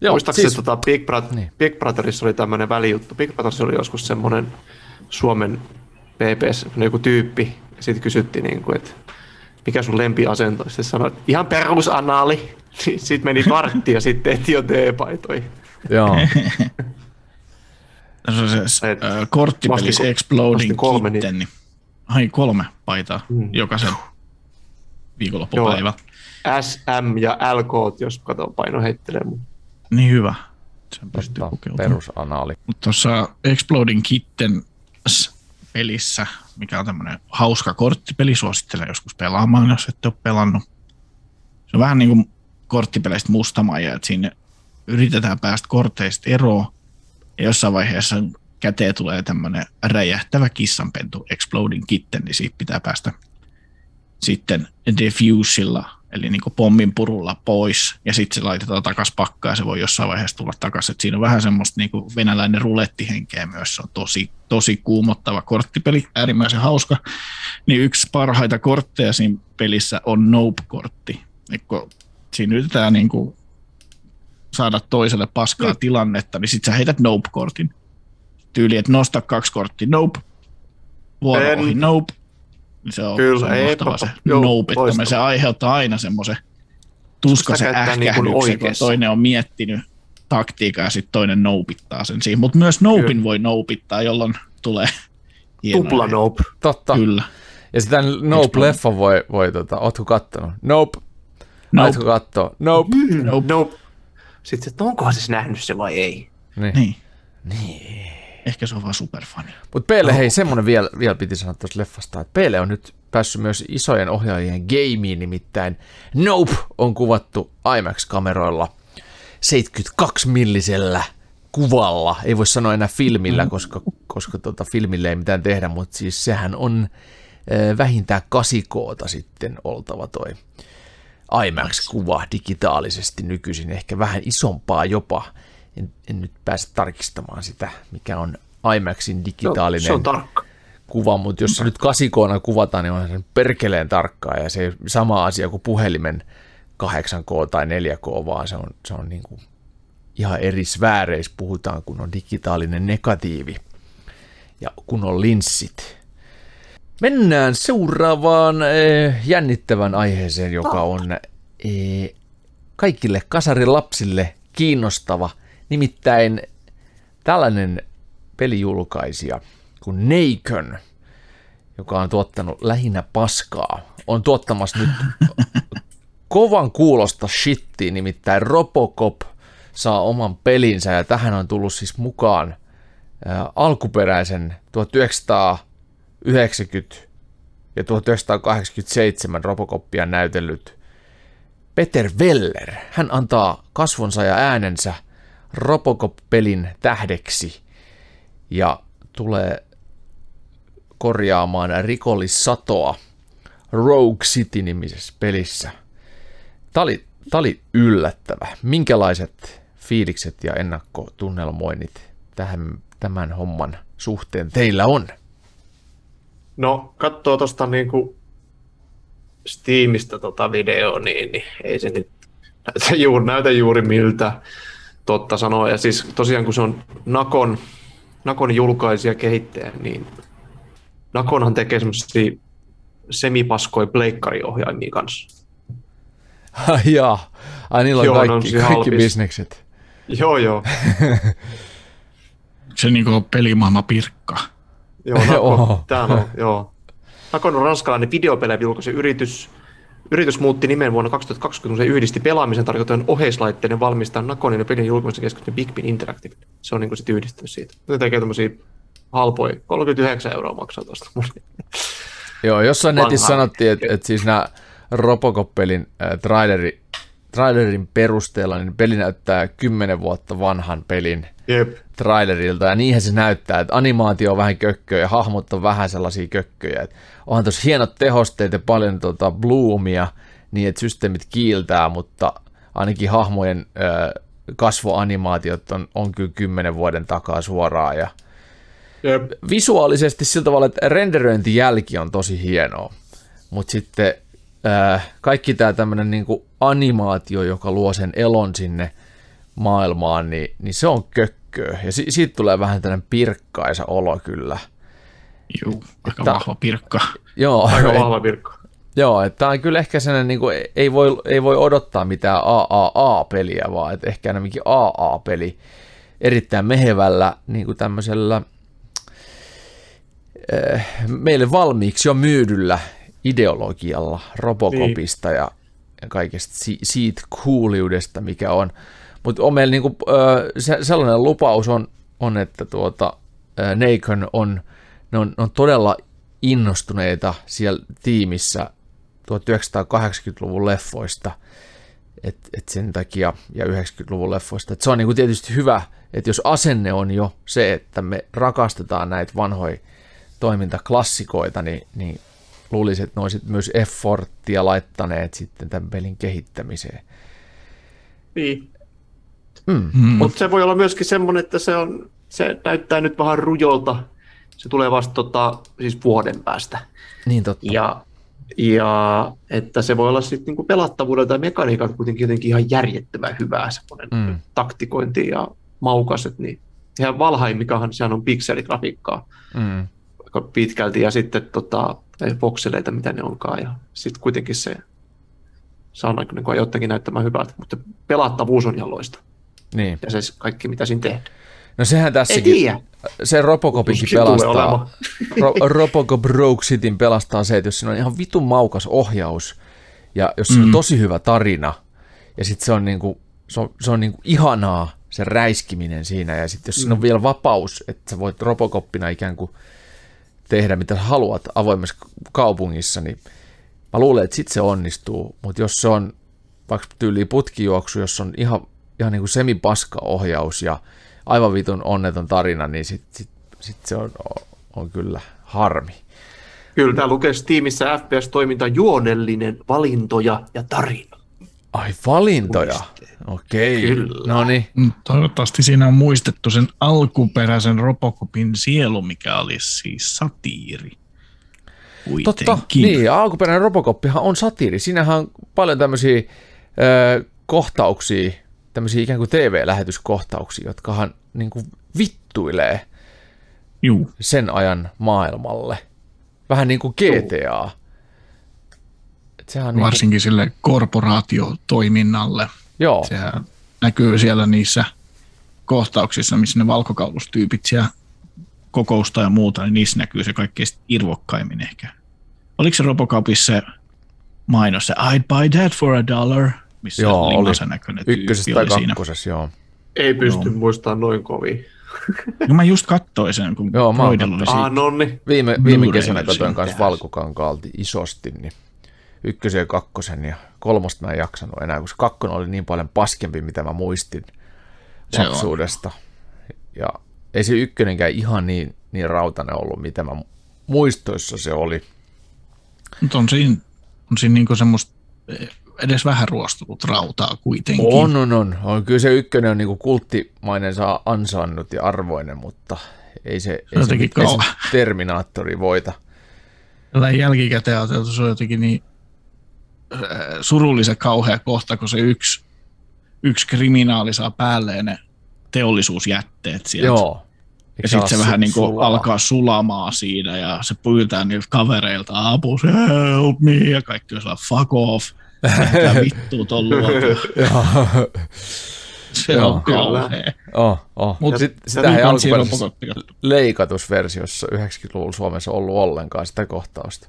Joo, Muistaakseni siis... tota Big, Brother, niin. Big Brotherissa oli tämmöinen välijuttu. Big Brotherissa oli joskus semmoinen Suomen PPS, joku tyyppi, ja sitten kysyttiin, niin kuin, että mikä sun lempiasento? Sitten sanoi, että ihan perusanaali. Sitten meni vartti ja sitten tehtiin jo T-paitoja. Joo. Se on se uh, korttipelissä Exploding kolme, Kitten, niin... Ai kolme paitaa mm. jokaisen viikonloppupäivä. S, M ja LK, jos katsoo paino heittelee. Niin hyvä. Sen pystyy Perusanaali. Mutta tuossa Exploding Kitten pelissä, mikä on tämmöinen hauska korttipeli, suosittelen joskus pelaamaan, jos ette ole pelannut. Se on vähän niin kuin korttipeleistä mustamaja, että siinä yritetään päästä korteista eroon, ja jossain vaiheessa käteen tulee tämmöinen räjähtävä kissanpentu Exploding Kitten, niin siitä pitää päästä sitten defusilla eli niin pommin purulla pois, ja sitten se laitetaan takaisin pakkaan, ja se voi jossain vaiheessa tulla takaisin. Et siinä on vähän semmoista niin kuin venäläinen rulettihenkeä myös, se on tosi, tosi kuumottava korttipeli, äärimmäisen hauska. Niin yksi parhaita kortteja siinä pelissä on Nope-kortti. kun siinä yritetään niin kuin saada toiselle paskaa mm. tilannetta, niin sitten sä heität Nope-kortin. Tyyli, että nosta kaksi korttia, Nope, vuoro ohi, Nope, se on, Kyllä, ei, mahtavaa se nope, se aiheuttaa aina semmoisen tuskaisen ähkähdyksen, niin kun toinen on miettinyt taktiikkaa ja sitten toinen noupittaa sen siihen. Mutta myös noupin voi noupittaa, jolloin tulee Tupla nope. Totta. Kyllä. Ja sitä Nope-leffa voi, voi tota, ootko kattonut? Nope. nope. Ootko katsoa? Nope. Mm, nope. nope. Sitten, että onkohan se nähnyt se vai ei? Niin. Niin. niin. Ehkä se on vaan superfani. Mutta Pele, hei, semmonen vielä, vielä piti sanoa tuosta leffasta, että Pele on nyt päässyt myös isojen ohjaajien gameen, nimittäin Nope on kuvattu IMAX-kameroilla 72 millisellä kuvalla. Ei voi sanoa enää filmillä, mm. koska, koska tota, filmille ei mitään tehdä, mutta siis sehän on äh, vähintään 8 sitten oltava toi IMAX-kuva digitaalisesti nykyisin, ehkä vähän isompaa jopa en, en nyt pääse tarkistamaan sitä, mikä on IMAXin digitaalinen se on, se on tarkka. kuva, mutta jos se nyt kasikoona kuvataan, niin on se perkeleen tarkkaa ja se ei sama asia kuin puhelimen 8K tai 4K, vaan se on, se on niin kuin ihan eri sfääreissä puhutaan, kun on digitaalinen negatiivi ja kun on linssit. Mennään seuraavaan eh, jännittävän aiheeseen, joka on eh, kaikille kasarilapsille kiinnostava – Nimittäin tällainen pelijulkaisija kuin Neikön, joka on tuottanut lähinnä paskaa, on tuottamassa nyt kovan kuulosta shittiä, nimittäin Robocop saa oman pelinsä ja tähän on tullut siis mukaan ä, alkuperäisen 1990 ja 1987 Robocopia näytellyt Peter Weller. Hän antaa kasvonsa ja äänensä Robocop-pelin tähdeksi ja tulee korjaamaan rikollissatoa Rogue City-nimisessä pelissä. Tämä oli, tämä oli yllättävä. Minkälaiset fiilikset ja ennakkotunnelmoinnit tähän, tämän homman suhteen teillä on? No, katsoo tuosta niinku Steamista tota videoa, niin, niin ei se nyt näytä juuri, näytä juuri miltä totta sanoa. Ja siis tosiaan kun se on Nakon, Nakon julkaisija kehittäjä, niin Nakonhan tekee semmoisia semipaskoja pleikkariohjaimia kanssa. Jaa, ai niillä on Joo, ne on kaikki, kaikki halpis. bisnekset. Joo, joo. Se niinku pelimaailma pirkka. joo Joo. Nako, täällä on, joo. Nakon on ranskalainen videopelejä julkaisi yritys. Yritys muutti nimen vuonna 2020, kun se yhdisti pelaamisen tarkoittavan oheislaitteiden valmistaa Nakonin ja pelin julkaisen keskityn Big Pin Interactive. Se on niin sitten yhdistynyt siitä. Ne tekee tämmöisiä halpoja. 39 euroa maksaa tuosta. Joo, jossain Vanha. netissä sanottiin, että, että siis nämä Robocop-pelin äh, traileri, trailerin perusteella, niin peli näyttää 10 vuotta vanhan pelin Jep. trailerilta, ja niinhän se näyttää, että animaatio on vähän kökköä ja hahmot on vähän sellaisia kökköjä. Että onhan tuossa hienot tehosteet ja paljon tuota bloomia, niin että systeemit kiiltää, mutta ainakin hahmojen äh, kasvoanimaatiot on, on kyllä 10 vuoden takaa suoraan, ja Jep. visuaalisesti sillä tavalla, että renderöintijälki on tosi hienoa, mutta sitten äh, kaikki tämä tämmöinen niinku animaatio, joka luo sen elon sinne maailmaan, niin, niin se on kökköä. Ja si- siitä tulee vähän tämmöinen pirkkaisa olo kyllä. Juu, aika Tää- vahva pirkka. Joo, Aika vahva virkko. joo että tämä on kyllä ehkä sellainen, niin kuin, ei, voi, ei voi odottaa mitään AAA-peliä, vaan että ehkä enemmänkin AA-peli erittäin mehevällä niin kuin tämmöisellä eh, meille valmiiksi jo myydyllä ideologialla Robocopista ja, ja kaikesta si- siitä kuuliudesta, mikä on. Mutta on meillä niinku, se, sellainen lupaus on, on että tuota, Nacon on, ne on, ne on todella innostuneita siellä tiimissä 1980-luvun leffoista, et, et sen takia, ja 90-luvun leffoista. Et se on niinku tietysti hyvä, että jos asenne on jo se, että me rakastetaan näitä vanhoja toimintaklassikoita, niin, niin luulisin, että ne olisit myös efforttia laittaneet sitten tämän pelin kehittämiseen. Niin. Mm. Mm. Mutta se voi olla myöskin semmoinen, että se, on, se näyttää nyt vähän rujolta. Se tulee vasta tota, siis vuoden päästä. Niin totta. Ja, ja että se voi olla sitten niinku pelattavuudelta ja mekaniikalta kuitenkin jotenkin ihan järjettömän hyvää semmoinen Mm. mm. taktikointi ja maukaset. Niin ihan valhaimmikahan sehän on pikseligrafiikkaa Mm. Pitkälti ja sitten tota, ei vokseleita, mitä ne onkaan. Ja sitten kuitenkin se saa niin kuin jotenkin näyttämään hyvältä, mutta pelattavuus on ihan loista. Niin. Ja se kaikki, mitä siinä tehdään. No sehän tässäkin, se Robocopinkin pelastaa. Ro- Robocop Rogue Cityn pelastaa se, että jos siinä on ihan vitun maukas ohjaus, ja jos siinä on Mm. tosi hyvä tarina, ja sitten se on, niinku, se on, se on niinku ihanaa se räiskiminen siinä, ja sitten jos siinä on vielä vapaus, että sä voit Robocoppina ikään kuin tehdä mitä haluat avoimessa kaupungissa, niin mä luulen, että sitten se onnistuu, mutta jos se on vaikka tyyliin putkijuoksu, jos on ihan, ihan niin kuin semipaska ohjaus ja aivan vitun onneton tarina, niin sitten sit, sit se on, on kyllä harmi. Kyllä, tämä lukee Steamissa FPS-toiminta juonellinen valintoja ja tarina. Ai valintoja, okei, Kyllä. no niin, Mm, Toivottavasti siinä on muistettu sen alkuperäisen Robocopin sielu, mikä oli siis satiiri. totta, Kuitenkin. niin, ja alkuperäinen Robocoppihan on satiiri, siinähän on paljon tämmöisiä ö, kohtauksia, tämmöisiä ikään kuin TV-lähetyskohtauksia, jotka niin kuin vittuilee Juu, sen ajan maailmalle. Vähän niin kuin GTA. Et sehän on niin kuin, varsinkin sille korporaatiotoiminnalle. joo, Sehän näkyy siellä niissä kohtauksissa, missä ne valkokaulustyypit siellä kokousta ja muuta, niin niissä näkyy se kaikkein irvokkaimmin ehkä. Oliko se Robocopissa se mainos, se I'd buy that for a dollar, missä Joo, oli. näköinen tyyppi ykkösessä tai oli siinä. kakkosessa, joo. Ei pysty muistamaan noin kovin. No mä just katsoin sen, kun Joo, mä oli Ah, nonni. Viime, viime kesänä katsoin kanssa tehdään. Valkokankaalta isosti, niin ykkösen ja kakkosen ja kolmosta mä en jaksanut enää, koska kakkonen oli niin paljon paskempi, mitä mä muistin Se lapsuudesta. Ja ei se ykkönenkään ihan niin, niin rautainen ollut, mitä mä muistoissa se oli. Mutta on siinä, on siinä niinku semmoista eh, edes vähän ruostunut rautaa kuitenkin. On, on, on, on. Kyllä se ykkönen on niinku kulttimainen saa ansainnut ja arvoinen, mutta ei se, ei se, jotenkin mit- ei se. Terminaattori voita. Tällä jälkikäteen ajateltu, se on jotenkin niin surullisen kauhea kohta, kun se yksi, yksi kriminaali saa päälleen ne teollisuusjätteet sieltä. Joo. Ja sitten se ala vähän niin kuin sulaa? alkaa sulamaan siinä ja se pyytää niiltä kavereilta apua, se help me ja kaikki on sellainen fuck off. Mitä vittua ton luotu. Joo. Se Joo, on kyllä. kauhea. Oh, oh. Mut ja sit, sitä ei alkuperäisessä leikatusversiossa 90-luvulla Suomessa ollut ollenkaan sitä kohtausta.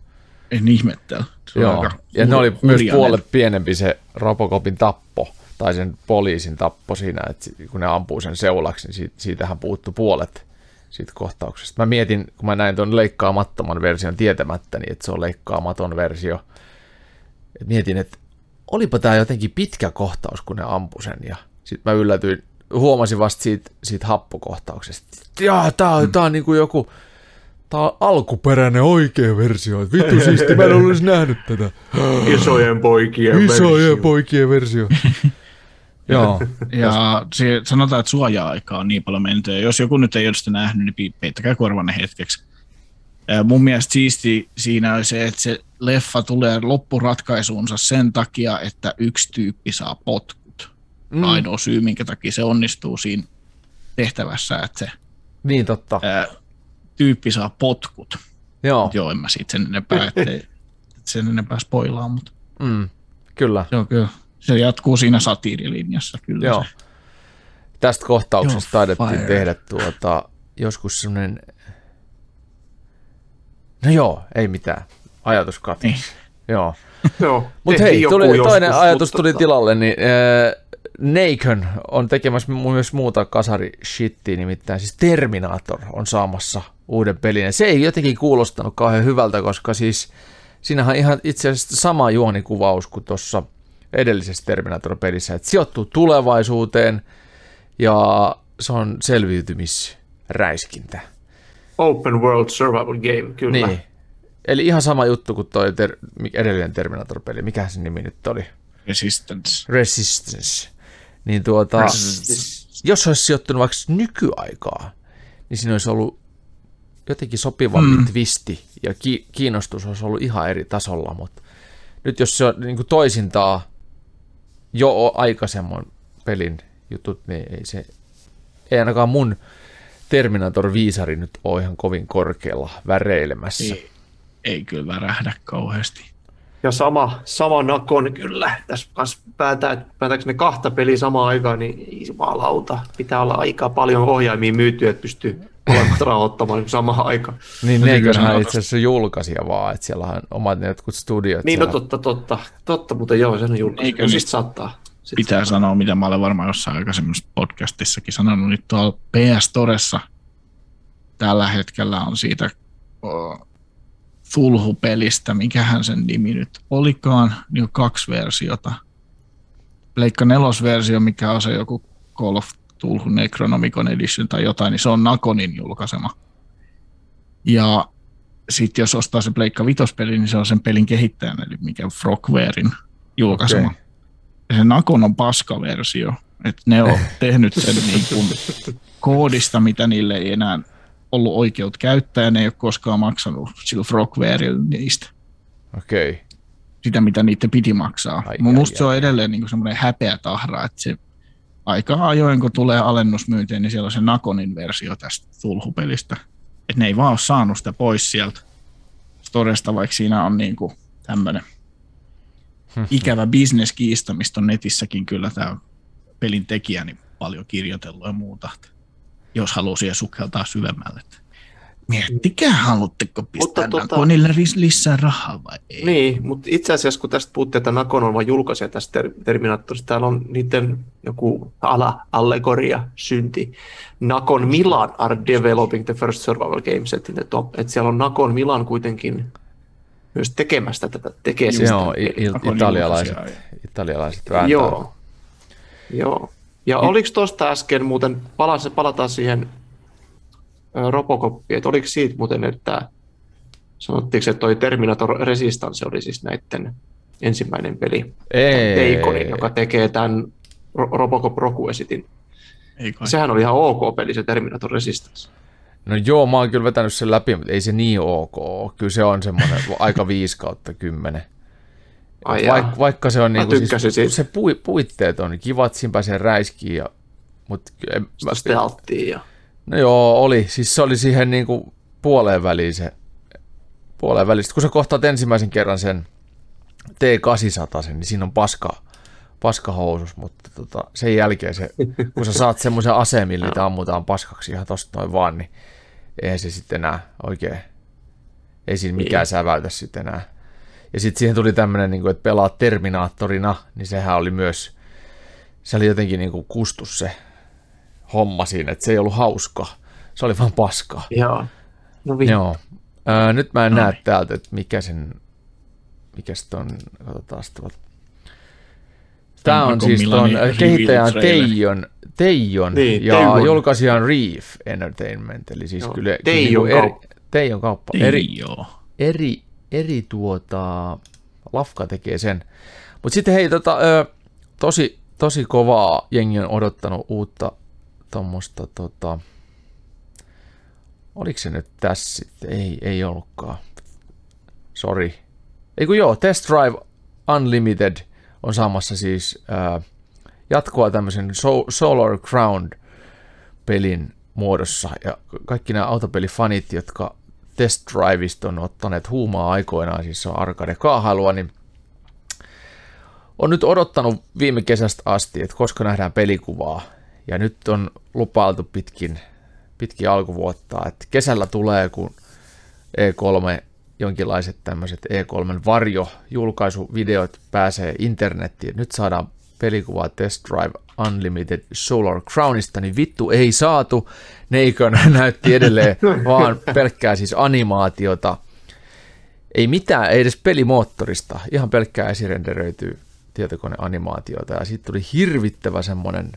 En ihmettele. Se Joo. aika Ja ne oli myös puolet pienempi se Robocopin tappo, tai sen poliisin tappo siinä, että kun ne ampuu sen seulaksi, niin siitä, siitähän puuttu puolet siitä kohtauksesta. Mä mietin, kun mä näin tuon leikkaamattoman version tietämättäni, että se on leikkaamaton versio, et mietin, että olipa tämä jotenkin pitkä kohtaus, kun ne ampui sen, ja sitten mä yllätyin, huomasin vasta siitä, siitä happokohtauksesta. Jaa, tää on, tää on niinku joku, tää on alkuperäinen oikea versio, vittu siisti, mä en olisi nähnyt tätä. Isojen poikien Isojen versio. poikien versio. Joo, Ja se, sanotaan, että suoja-aika on niin paljon menty. Ja jos joku nyt ei ole sitä nähnyt, niin peittäkää korvanne hetkeksi. Ja mun mielestä siisti siinä on se, että se leffa tulee loppuratkaisuunsa sen takia, että yksi tyyppi saa potkut. Mm. Ainoa syy, minkä takia se onnistuu siinä tehtävässä, että se niin totta. ää, tyyppi saa potkut. Joo, Joo, en mä siitä sen enempää, ettei, sen enempää spoilaa, mutta mm, kyllä. se on kyllä. Se jatkuu siinä satiirilinjassa kyllä. Joo. Se. Tästä kohtauksesta Joo, taidettiin fire. tehdä tuota, joskus semmoinen... No joo, ei mitään. Ajatus katosi. Niin. Joo. Joo, Mutta hei, tuli, joskus, toinen ajatus tuli tota- tilalle, niin äh, Nakon on tekemässä myös muuta kasari shittiä, nimittäin siis Terminator on saamassa uuden pelin. Ja se ei jotenkin kuulostanut kauhean hyvältä, koska siis siinähän on ihan itse asiassa sama juonikuvaus kuin tuossa edellisessä Terminator-pelissä, että sijoittuu tulevaisuuteen ja se on selviytymisräiskintä. Open World Survival Game, kyllä. Niin. Eli ihan sama juttu kuin toi ter- edellinen Terminator-peli. Mikä se nimi nyt oli? Resistance. Resistance. Niin tuota, jos olisi sijoittunut vaikka nykyaikaa, niin siinä olisi ollut jotenkin sopivampi mm. twisti ja ki- kiinnostus olisi ollut ihan eri tasolla, mutta nyt jos se on niin kuin toisintaa jo aikaisemman pelin jutut, niin ei se, ei ainakaan mun Terminator-viisari nyt ole ihan kovin korkealla väreilemässä. Ei, ei kyllä värähdä kauheasti. Ja sama, sama nakon kyllä. Tässä kanssa päätää, päätääkö ne kahta peliä samaan aikaan, niin ei jumalauta. Pitää olla aika paljon ohjaimia myytyä, että pystyy molemmat rahoittamaan niin samaan aikaan. Niin Nekonhan sanoa itse asiassa julkaisija vaan, että siellä on omat ne jotkut studiot. Niin, no siellä. totta, totta. Totta, mutta joo, sen on julkaisu. Eikö No, niin? saattaa. Sit Pitää saattaa. sanoa, mitä mä olen varmaan jossain aikaisemmassa podcastissakin sanonut, niin tuolla PS Toressa tällä hetkellä on siitä Fulhu-pelistä, mikähän sen nimi nyt olikaan, niin on kaksi versiota. Pleikka nelosversio, mikä on se joku Call of Tulhu Necronomicon Edition tai jotain, niin se on Nakonin julkaisema. Ja sitten jos ostaa se Pleikka vitospeli, niin se on sen pelin kehittäjän, eli mikä Frogwarein julkaisema. Okei. Ja se Nakon on paskaversio. Että ne on tehnyt sen niin kuin koodista, mitä niille ei enää ollut oikeut käyttää, ja ne ei ole koskaan maksanut sillä Frogwareilla niistä Okei. Okay. sitä, mitä niiden piti maksaa. Ai, Mun ai, musta se on edelleen niin semmoinen häpeä tahra, että se aika ajoin, kun tulee alennusmyyntiin, niin siellä on se Nakonin versio tästä Tulhupelistä. Että ne ei vaan ole saanut sitä pois sieltä storesta, vaikka siinä on niin kuin tämmöinen ikävä bisneskiista, mistä on netissäkin kyllä tämä pelin tekijä niin paljon kirjoitellut ja muuta, että jos haluaa siihen sukeltaa syvemmälle. Miettikää, haluatteko pistää Mutta tota- Nakonille lisää rahaa vai ei? Niin, mutta itse asiassa kun tästä puhuttiin, että Nakon on vain julkaisija tästä ter- Terminaattorista, täällä on niiden joku ala-allegoria, synti. Nakon Milan are developing the first survival game set in the top. Että siellä on Nakon Milan kuitenkin myös tekemästä tätä, tekee siis Joo, italialaiset, italialaiset vääntää. Joo. Joo. Ja oliko tuosta äsken muuten, palasi, palataan siihen ö, Robocoppiin, että oliko siitä muuten, että sanottiinko, että toi Terminator Resistance oli siis näiden ensimmäinen peli, Ei. Daconin, joka tekee tämän Ro- Robocop Rokuesitin. Ei kai. Sehän oli ihan ok peli, se Terminator Resistance. No joo, mä oon kyllä vetänyt sen läpi, mutta ei se niin ok. Kyllä se on semmoinen aika 5 kautta 10. Ai Vaik, jaa. vaikka se on Mä niinku, tykkäsin siitä. se pui, puitteet on kivat, siinä pääsee räiskiin. Ja, mut, en, mä, stealthia ja no joo, oli. Siis se oli siihen niinku puoleen väliin se, puoleen väliin. Sitten kun sä kohtaat ensimmäisen kerran sen T800, niin siinä on paska, paskahousus, mutta tota, sen jälkeen se, kun sä saat semmoisen aseen, millä niitä ammutaan paskaksi ihan tosta noin vaan, niin eihän se sitten enää oikein, ei siinä mikään Niin. säväytä sitten enää. Ja sitten siihen tuli tämmöinen, niin että pelaat Terminaattorina, niin sehän oli myös, se oli jotenkin niin kuin kustus se homma siinä, että se ei ollut hauska. Se oli vaan paskaa. Joo. No vi- Joo. Ää, nyt mä en näe Noin. täältä, että mikä sen, mikä se on, katsotaan tuolta. Tämä on siis tuon kehittäjän? Teijon, Teijon Niin, ja Teijon. julkaisijan Reef Entertainment, eli siis Joo, kyllä, Teijon niinku eri, kauppa. Teijon kauppa. Ei Eri, joo. eri, eri tuota, Lafka tekee sen. Mutta sitten hei, tota, ö, tosi, tosi kovaa jengi on odottanut uutta tuommoista, tota, oliko se nyt tässä sitten? Ei, ei ollutkaan. Sorry. Ei kun joo, Test Drive Unlimited on saamassa siis ää, jatkoa tämmöisen so- Solar Crown pelin muodossa. Ja kaikki nämä autopelifanit, jotka Test Driveista on ottaneet huumaa aikoinaan, siis on arcade kaahailua, niin on nyt odottanut viime kesästä asti, että koska nähdään pelikuvaa. Ja nyt on lupailtu pitkin, pitkin alkuvuotta, että kesällä tulee, kun E3, jonkinlaiset tämmöiset E3 varjo-julkaisuvideot pääsee internettiin. Nyt saadaan pelikuvaa Test Drive Unlimited Solar Crownista, niin vittu ei saatu. Neikön näytti edelleen vaan pelkkää siis animaatiota. Ei mitään, ei edes pelimoottorista, ihan pelkkää esirenderöityy tietokoneanimaatiota. Ja siitä tuli hirvittävä semmonen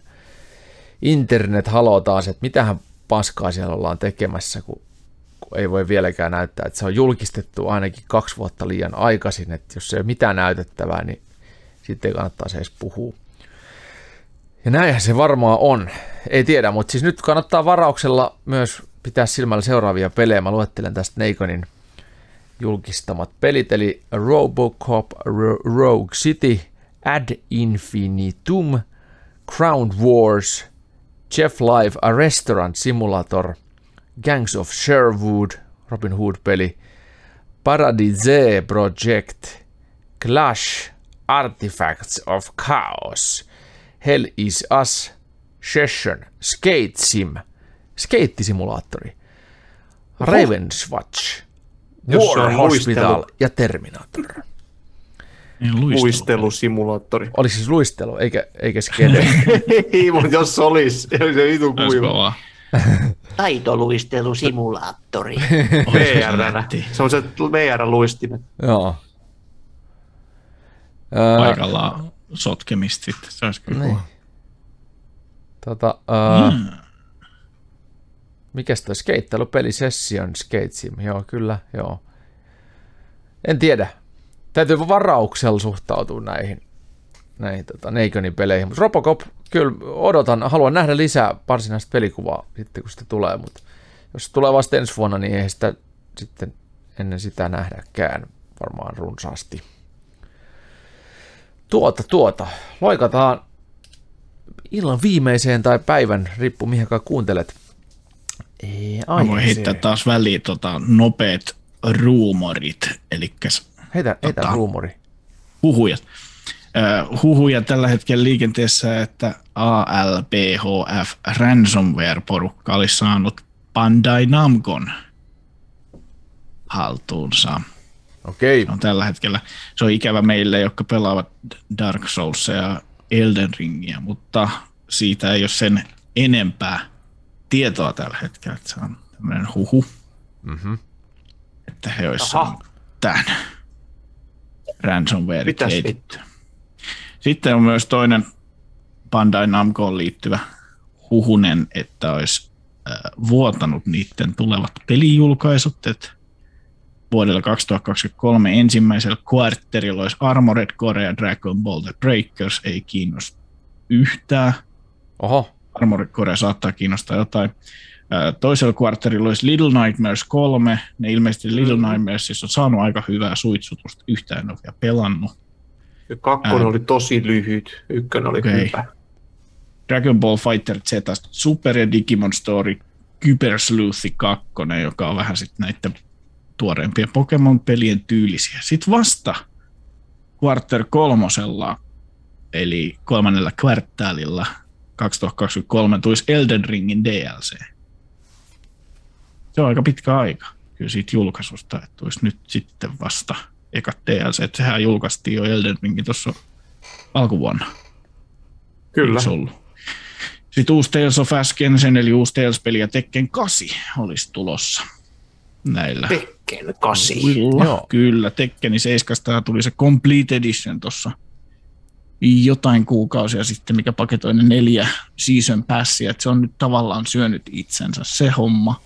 internet halo taas, että mitähän paskaa siellä ollaan tekemässä, kun, kun ei voi vieläkään näyttää, että se on julkistettu ainakin kaksi vuotta liian aikaisin, että jos ei ole mitään näytettävää, niin sitten ei kannattaa se edes puhua. Ja näinhän se varmaan on. Ei tiedä, mutta siis nyt kannattaa varauksella myös pitää silmällä seuraavia pelejä. Mä luettelen tästä Neikonin julkistamat pelit, eli Robocop, Ro- Rogue City, Ad Infinitum, Crown Wars, Jeff Live, A Restaurant Simulator, Gangs of Sherwood, Robin Hood-peli, Paradise Project, Clash, Artifacts of Chaos, Hell is Us, Session, Skate Sim, skeittisimulaattori, Ravenswatch, War on Hospital luistelu. ja Terminator. Niin luistelu. luistelusimulaattori. Oliko siis luistelu, eikä, eikä skede? Ei, mutta jos olisi, se vitu Olisi kuiva. Taitoluistelusimulaattori. VR. Se on se VR-luistimet. Joo. Paikallaan sotkemista sitten. Se olisi kyllä Niin. tota, öö, Mm. Mikäs toi skeittelupeli Session Skate Sim? Joo, kyllä, joo. En tiedä. Täytyy varauksella suhtautua näihin, näihin tota, Neikonin peleihin. Mutta Robocop, kyllä odotan, haluan nähdä lisää varsinaista pelikuvaa sitten, kun sitä tulee. Mutta jos se tulee vasta ensi vuonna, niin ei sitä sitten ennen sitä nähdäkään varmaan runsaasti. Tuota, tuota. Loikataan illan viimeiseen tai päivän, riippuu mihin kuuntelet. Ei, Mä voin heittää taas väliin tota, nopeat ruumorit, eli Heitä, heitä Tota. ruumori. huhujat. Ö, huhuja tällä hetkellä liikenteessä, että ALBHF Ransomware-porukka olisi saanut Bandai Namcon haltuunsa. Okei. On tällä hetkellä. Se on ikävä meille, jotka pelaavat Dark Souls ja Elden Ringia, mutta siitä ei ole sen enempää tietoa tällä hetkellä. Että se on tämmöinen huhu, Mm-hmm. että he olisivat tämän ransomware Mitäs. Sitten on myös toinen Bandai Namcoon liittyvä huhunen, että olisi äh, vuotanut niiden tulevat pelijulkaisut, että vuodella 2023 ensimmäisellä kvartterilla olisi Armored Core ja Dragon Ball The Breakers, ei kiinnosta yhtään. Oho. Armored Core saattaa kiinnostaa jotain. Toisella kvartterilla olisi Little Nightmares 3. Ne ilmeisesti Little Nightmaresissa on saanut aika hyvää suitsutusta. Yhtään en ole vielä pelannut. Kakkonen Ää. oli tosi lyhyt, ykkönen oli Okei. hyvä. Dragon Ball Fighter Z, Super ja Digimon Story, Kyber Sleuth 2, joka on vähän sitten näiden tuoreempien Pokemon-pelien tyylisiä. Sitten vasta Quarter kolmosella, eli kolmannella kvartaalilla 2023 tulisi Elden Ringin DLC. Se on aika pitkä aika kyllä siitä julkaisusta, että tulisi nyt sitten vasta ekat DLC. Että sehän julkaistiin jo Elden Ringin tuossa alkuvuonna. Kyllä. Eikö ollut? Sitten uusi Tales of Ascension, eli uusi Tales-peli ja Tekken 8 olisi tulossa näillä. Tekken 8. Kyllä, Joo. kyllä, Tekkeni 7 tuli se Complete Edition tuossa jotain kuukausia sitten, mikä paketoi ne neljä season passia, että se on nyt tavallaan syönyt itsensä se homma,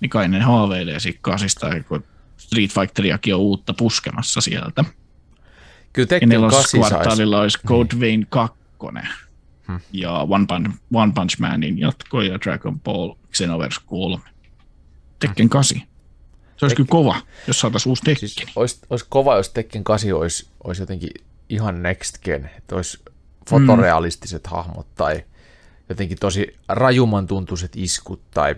niin kai ne haaveilee siitä kasista, kun Street Fighteriakin on uutta puskemassa sieltä. Kyllä Ja Tekken 8 saisi. neloskvartaalilla olisi Code Vein 2 Hmm. ja One Punch, One Punch Manin jatko ja Dragon Ball Xenoverse 3. Tekken 8. Se olisi kyllä kova, jos saataisiin uusi Tekken. Siis olisi, olisi kova, jos Tekken 8 olisi, olisi jotenkin ihan next gen, että olisi fotorealistiset mm. hahmot tai jotenkin tosi rajuman tuntuiset iskut tai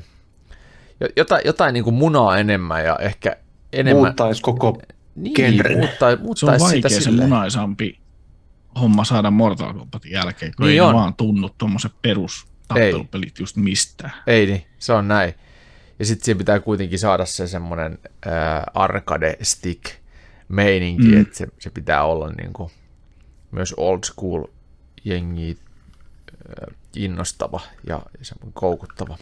jo- jotain, jotain niin kuin munaa enemmän ja ehkä enemmän... Muuttaisi koko niin, genren. muuttaa, se on muuttaisi sitä vaikea se munaisampi homma saada Mortal Kombatin jälkeen, kun Niin ei on. vaan tunnu tuommoiset perus tappelupelit just mistään. Ei niin, se on näin. Ja sitten siihen pitää kuitenkin saada se semmoinen äh, arcade stick meininki, Mm. että se, se pitää olla niin kuin myös old school jengi äh, innostava ja semmoinen koukuttava.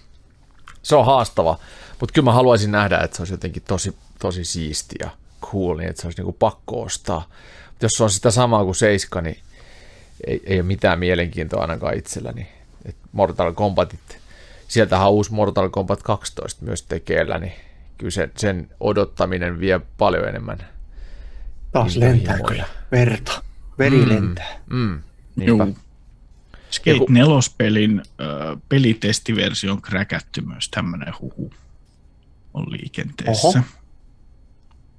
Se on haastava, mutta kyllä mä haluaisin nähdä, että se olisi jotenkin tosi, tosi siisti ja cool, niin että se olisi niin kuin pakko ostaa. Mut jos se on sitä samaa kuin Seiska, niin ei, ei ole mitään mielenkiintoa ainakaan itselläni. Et Mortal Kombatit, sieltähän on uusi Mortal Kombat 12 myös tekeillä, niin kyllä sen, sen odottaminen vie paljon enemmän. Taas lentää kyllä verta. Veri lentää. Mm, niinpä. Juu. Skate Joku- 4-pelin ö, pelitestiversio on kräkätty myös tämmöinen huhu on liikenteessä. Oho.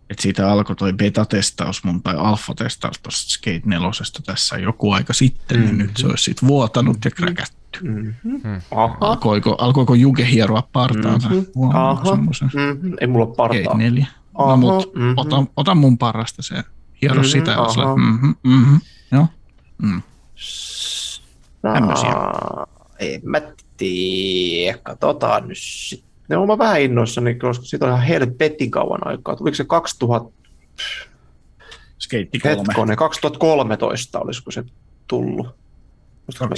Et siitä alkoi toi beta-testaus mun tai alfa-testaus tuosta Skate 4 tässä joku aika sitten, mm-hmm. niin nyt se olisi sit vuotanut ja kräkätty. Mm-hmm. Alkoiko, alkoiko Juke hieroa partaansa? Mhm. Wow, Aha. Mm-hmm. Ei mulla ole partaa. 4. Aha, No, mut mhm. ota, ota mun parasta se. Hiero Mhm, sitä. Sillä, mhm, mhm, joo. Mm. Tämmösiä. Aa, En mä tiedä. Katsotaan nyt sitten. Ne on mä vähän innoissani, koska siitä on ihan helvetin kauan aikaa. Tuliko se 2000, Skate 3. hetkonen, 2013 olisiko se tullut? Mä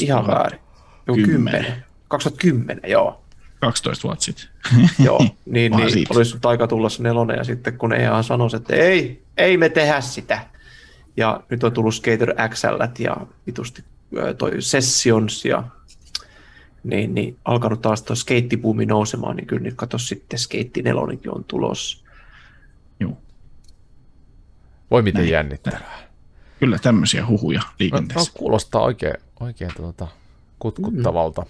ihan 2010. väärin? Joo, 10. 2010, joo. 12 vuotta sitten. joo. Niin, niin siitä. olisi nyt aika tulla se nelonen, ja sitten kun EA sanoi, että ei, ei me tehdä sitä. Ja nyt on tullut Skater XL ja vitusti toi Sessions ja niin, niin alkanut taas tuo skeittipuumi nousemaan, niin kyllä nyt kato sitten Skeitti nelonenkin on tulossa. Joo. Voi miten Näin. jännittävää. Kyllä tämmöisiä huhuja No, no, liikenteessä. kuulostaa oikein, oikein tuota, kutkuttavalta. Mm.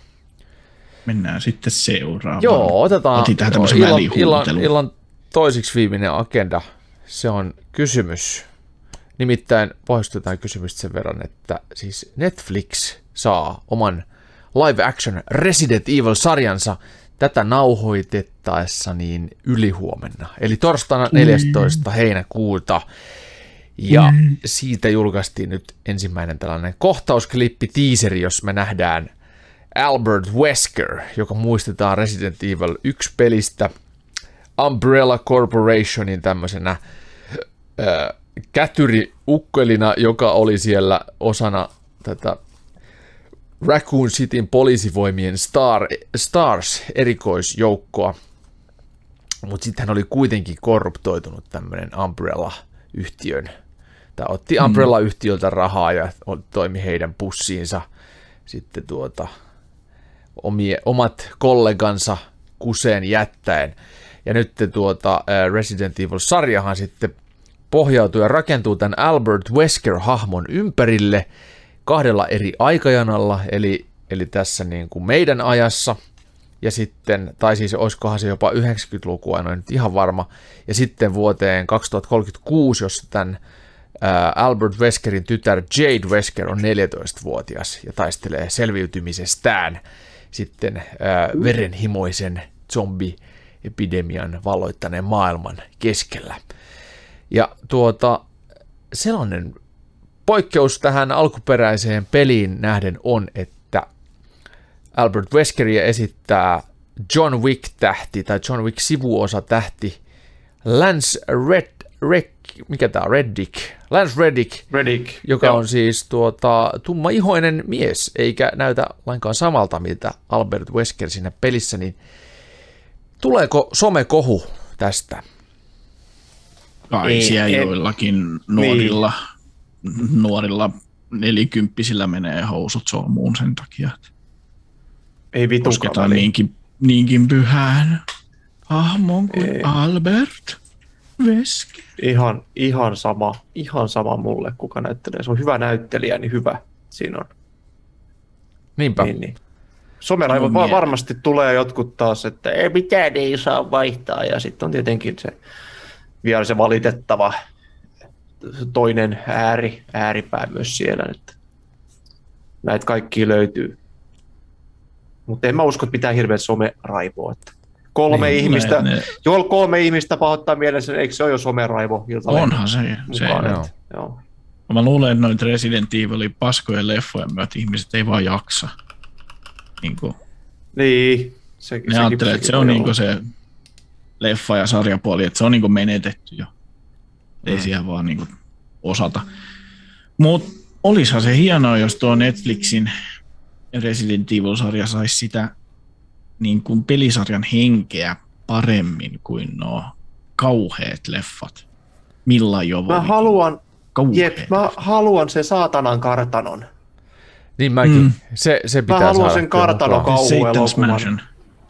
Mennään sitten seuraavaan. Joo, otetaan Otin tähän illan, illan, illan toisiksi viimeinen agenda. Se on kysymys. Nimittäin pohjustetaan kysymystä sen verran, että siis Netflix saa oman live action Resident Evil-sarjansa tätä nauhoitettaessa niin ylihuomenna. Eli torstaina 14. heinäkuuta. Ja siitä julkaistiin nyt ensimmäinen tällainen kohtausklippi, teaseri, jos me nähdään Albert Wesker, joka muistetaan Resident Evil 1 pelistä Umbrella Corporationin tämmöisenä äh, kätyriukkelina, joka oli siellä osana tätä Raccoon Cityn poliisivoimien Star, Stars erikoisjoukkoa. Mutta sitten hän oli kuitenkin korruptoitunut tämmöinen Umbrella-yhtiön. Tämä otti mm. Umbrella-yhtiöltä rahaa ja toimi heidän pussiinsa sitten tuota, omie, omat kollegansa kuseen jättäen. Ja nyt tuota, Resident Evil-sarjahan sitten pohjautuu ja rakentuu tämän Albert Wesker-hahmon ympärille kahdella eri aikajanalla, eli, eli tässä niin kuin meidän ajassa, ja sitten, tai siis olisikohan se jopa 90-lukua, en ole nyt ihan varma, ja sitten vuoteen 2036, jossa tämän Albert Weskerin tytär Jade Wesker on 14-vuotias ja taistelee selviytymisestään sitten verenhimoisen zombi-epidemian valloittaneen maailman keskellä. Ja tuota, sellainen poikkeus tähän alkuperäiseen peliin nähden on, että Albert Weskeria esittää John Wick-tähti tai John Wick-sivuosa-tähti Lance Red, Red mikä tämä on, Reddick, Lance Reddick, Reddick joka joo. on siis tuota, tumma-ihoinen mies, eikä näytä lainkaan samalta, miltä Albert Wesker siinä pelissä, niin tuleeko somekohu tästä? Kai ei, siellä ei, joillakin nuorilla, niin. nuorilla nelikymppisillä menee housut solmuun sen takia, että ei vitukaan niinkin, niinkin pyhään hahmon kuin ei. Albert Wesker. Ihan, ihan, sama, ihan sama mulle, kuka näyttelee. Se on hyvä näyttelijä, niin hyvä siinä on. Niinpä. Niin, niin. Someraivo va- varmasti tulee jotkut taas, että ei mitään ei saa vaihtaa. Ja sitten on tietenkin se vielä se valitettava toinen ääri, ääripää myös siellä. Että näitä kaikki löytyy. Mutta en mä usko, että pitää hirveä someraivoa. Että kolme niin, ihmistä, ne, ne... Joel kolme ihmistä pahoittaa mielessä, eikö se ole jo someraivo? Onhan se, se joo. joo. Mä luulen, että noita Resident Evilin paskojen leffojen myötä ihmiset ei vaan jaksa. Niin, kuin, niin se, ne ajattelee, että se on niin se leffa ja sarjapuoli, että se on niin menetetty jo. Ei mm. siellä vaan niin osata. Mutta olisihan se hienoa, jos tuo Netflixin Resident Evil-sarja saisi sitä niin kuin pelisarjan henkeä paremmin kuin nuo kauheat leffat. Milla jo Mä haluan, jep, mä haluan se saatanan kartanon. Niin mäkin. Mm. Se, se pitää Mä haluan sen kartanon kauhuelokuvan.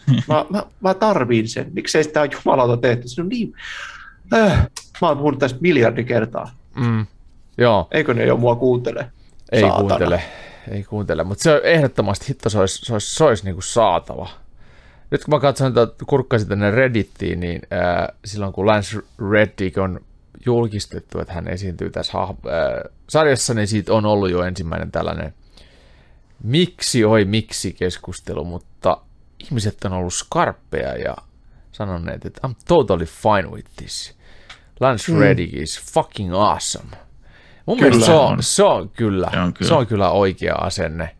mä, mä, mä tarviin sen. Miksei sitä ole jumalauta tehty? Se on niin... Äh, mä oon puhunut tästä miljardi kertaa. Mm. Joo. Eikö ne jo mua kuuntele? Ei Saatana. kuuntele. Ei kuuntele, mutta se on ehdottomasti hitto, se olisi, se olisi, se olisi niin kuin saatava nyt kun mä katson, että kurkkasin tänne Reddittiin, niin äh, silloin kun Lance Reddick on julkistettu, että hän esiintyy tässä äh, sarjassa, niin siitä on ollut jo ensimmäinen tällainen miksi oi miksi keskustelu, mutta ihmiset on ollut skarppeja ja sanoneet, että I'm totally fine with this. Lance mm. Reddick is fucking awesome. Mun kyllä mielestä se on, on. Se, on kyllä, se on kyllä, se on kyllä oikea asenne.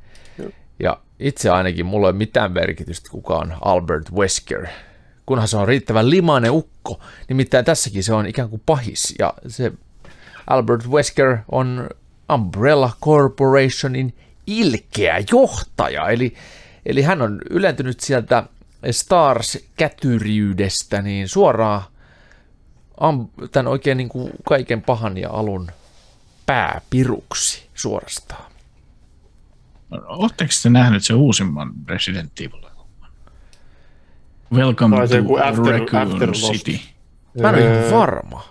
Itse ainakin mulla ei ole mitään merkitystä, kuka on Albert Wesker. Kunhan se on riittävän limainen ukko. Nimittäin tässäkin se on ikään kuin pahis. Ja se Albert Wesker on Umbrella Corporationin ilkeä johtaja. Eli, eli hän on ylentynyt sieltä Stars-kätyriydestä niin suoraan tämän oikein niin kuin kaiken pahan ja alun pääpiruksi suorastaan. Oletteko te nähnyt se uusimman Resident Evil? Welcome to after, Raccoon after City. Mä en ole varma.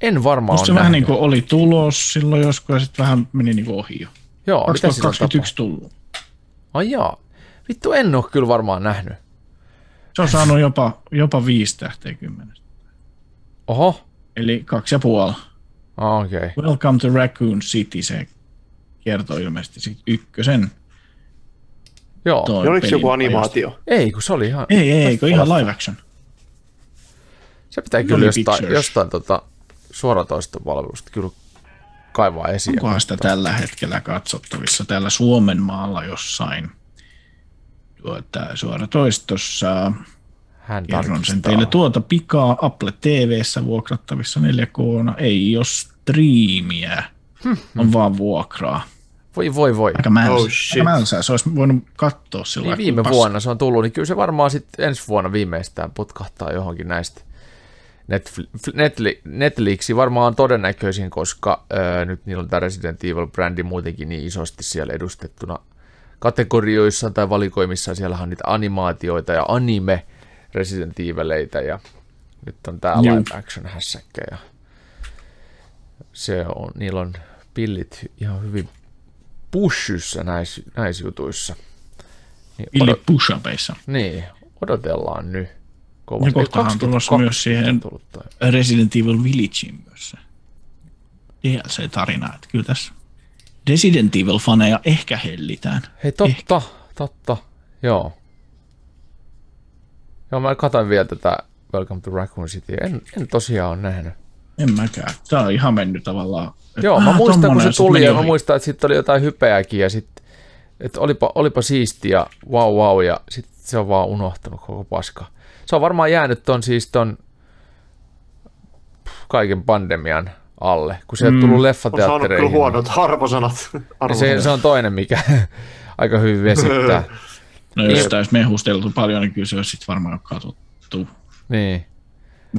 En varmaan Musta se vähän niin kuin oli tulos silloin joskus ja sitten vähän meni niin kuin ohi jo. Joo, 2021 tullut. Ai jaa. Vittu, en ole kyllä varmaan nähnyt. Se on saanut jopa, jopa viisi tähteä kymmenestä. Oho. Eli kaksi ja puoli. Ah, okei. Okay. Welcome to Raccoon City, se kertoi ilmeisesti sit ykkösen. Joo. Oliko joku animaatio? Ei, kun se oli ihan... Ei, ei, kun ihan live action. Se pitää kyllä jostain, jostain tota, suoratoistopalvelusta kyllä kaivaa esiin. Onkohan sitä tällä hetkellä katsottavissa täällä Suomen maalla jossain tuota, suoratoistossa? Hän Kerron sen teille tuota pikaa Apple TVssä vuokrattavissa 4 k Ei ole striimiä, on vaan vuokraa. Voi voi voi. Aika mälsä. Oh, Aika shit. mälsää. Se olisi voinut katsoa sillä Niin viime vuonna se on tullut, niin kyllä se varmaan sitten ensi vuonna viimeistään putkahtaa johonkin näistä. Netflix, Netflix, Netflixi varmaan on todennäköisin, koska ää, nyt niillä on tämä Resident Evil-brändi muutenkin niin isosti siellä edustettuna kategorioissa tai valikoimissa. Siellä on niitä animaatioita ja anime Resident Evileitä ja nyt on tämä live action hässäkkä ja se on, niillä on pillit ihan hyvin pushyssä näissä, näissä jutuissa. Niin, Billy odot, Pushapeissa. niin, odotellaan nyt. Ja Kovasti. kohtahan on tulossa 2002 myös siihen tullut. Resident Evil Villageen myös se DLC-tarina. Että kyllä tässä Resident Evil-faneja ehkä hellitään. Hei, totta, totta, joo. Joo, mä katsoin vielä tätä Welcome to Raccoon City. En, en tosiaan ole nähnyt. En mäkään. Tämä on ihan mennyt tavallaan. että Joo, mä ah, muistan, kun se tuli ja mä muistan, että sitten oli jotain hypeäkin ja sitten, että olipa, olipa siistiä, wow wow, ja sitten se on vaan unohtunut koko paska. Se on varmaan jäänyt ton siis ton kaiken pandemian alle, kun se mm. tullut On saanut kyllä leffateattereihin. huonot arvosanat. Se, se on toinen, mikä aika hyvin vesittää. No jos sitä olisi mehusteltu paljon, niin kyllä se olisi sitten varmaan katsottu. Niin.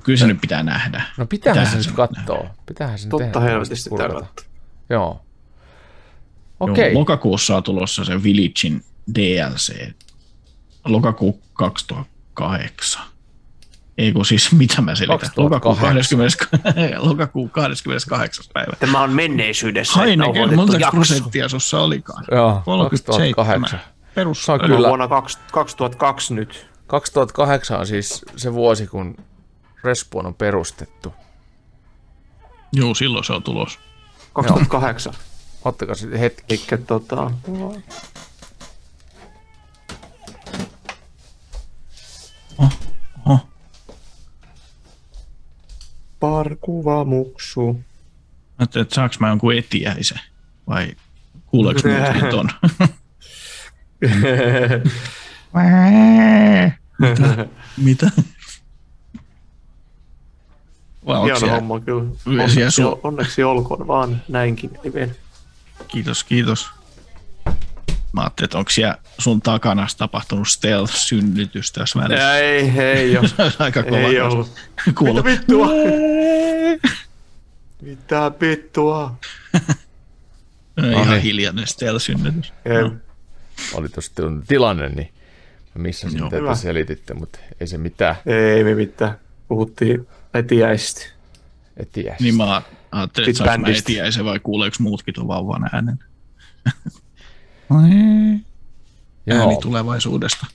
Kyllä se nyt pitää nähdä. No pitäähän se se nyt katsoa. Pitäähän se Totta helvetisti pitää katsoa. Joo. Okei. lokakuussa on tulossa se Villagein DLC. Lokakuu 2008. Ei kun siis, mitä mä selitän? Lokakuu 2008. 20, lokakuu 28. päivä. Tämä on menneisyydessä Heineken, monta jakso. prosenttia sussa olikaan? Joo, 37. 2008. Perus. Se on No, kyllä. Vuonna kaksi- 2002 nyt. 2008 on siis se vuosi, kun Respawn on perustettu. Joo, silloin se on tulos. 2008. Ottakaa sitten hetki. Eikä tota... Oho. Parkuva muksu. Ajattelin, että saanko mä jonkun etiäisen vai kuuleeko muutkin ton? Mitä? Mitä? Vai onko Hieno siellä? homma kyllä. Onneksi, su- onneksi olkoon vaan näinkin liven. Kiitos, kiitos. Mä ajattelin, että onko siellä sun takana tapahtunut stealth-synnytys tässä välissä. Ei, ei ole. Aika kova. ei ollut. Mitä vittua? Mitä vittua? Ihan niin. hiljainen stealth-synnytys. Ei. Oli tossa tilanne, niin mä mitä Hyvä. te selititte, mutta ei se mitään. Ei me mitään. Puhuttiin etiäisesti. Et tiedä. Niin mä ajattelin, että saanko mä etiäisen vai kuuleeko muutkin tuon vauvan äänen. Ääni Joo. tulevaisuudesta.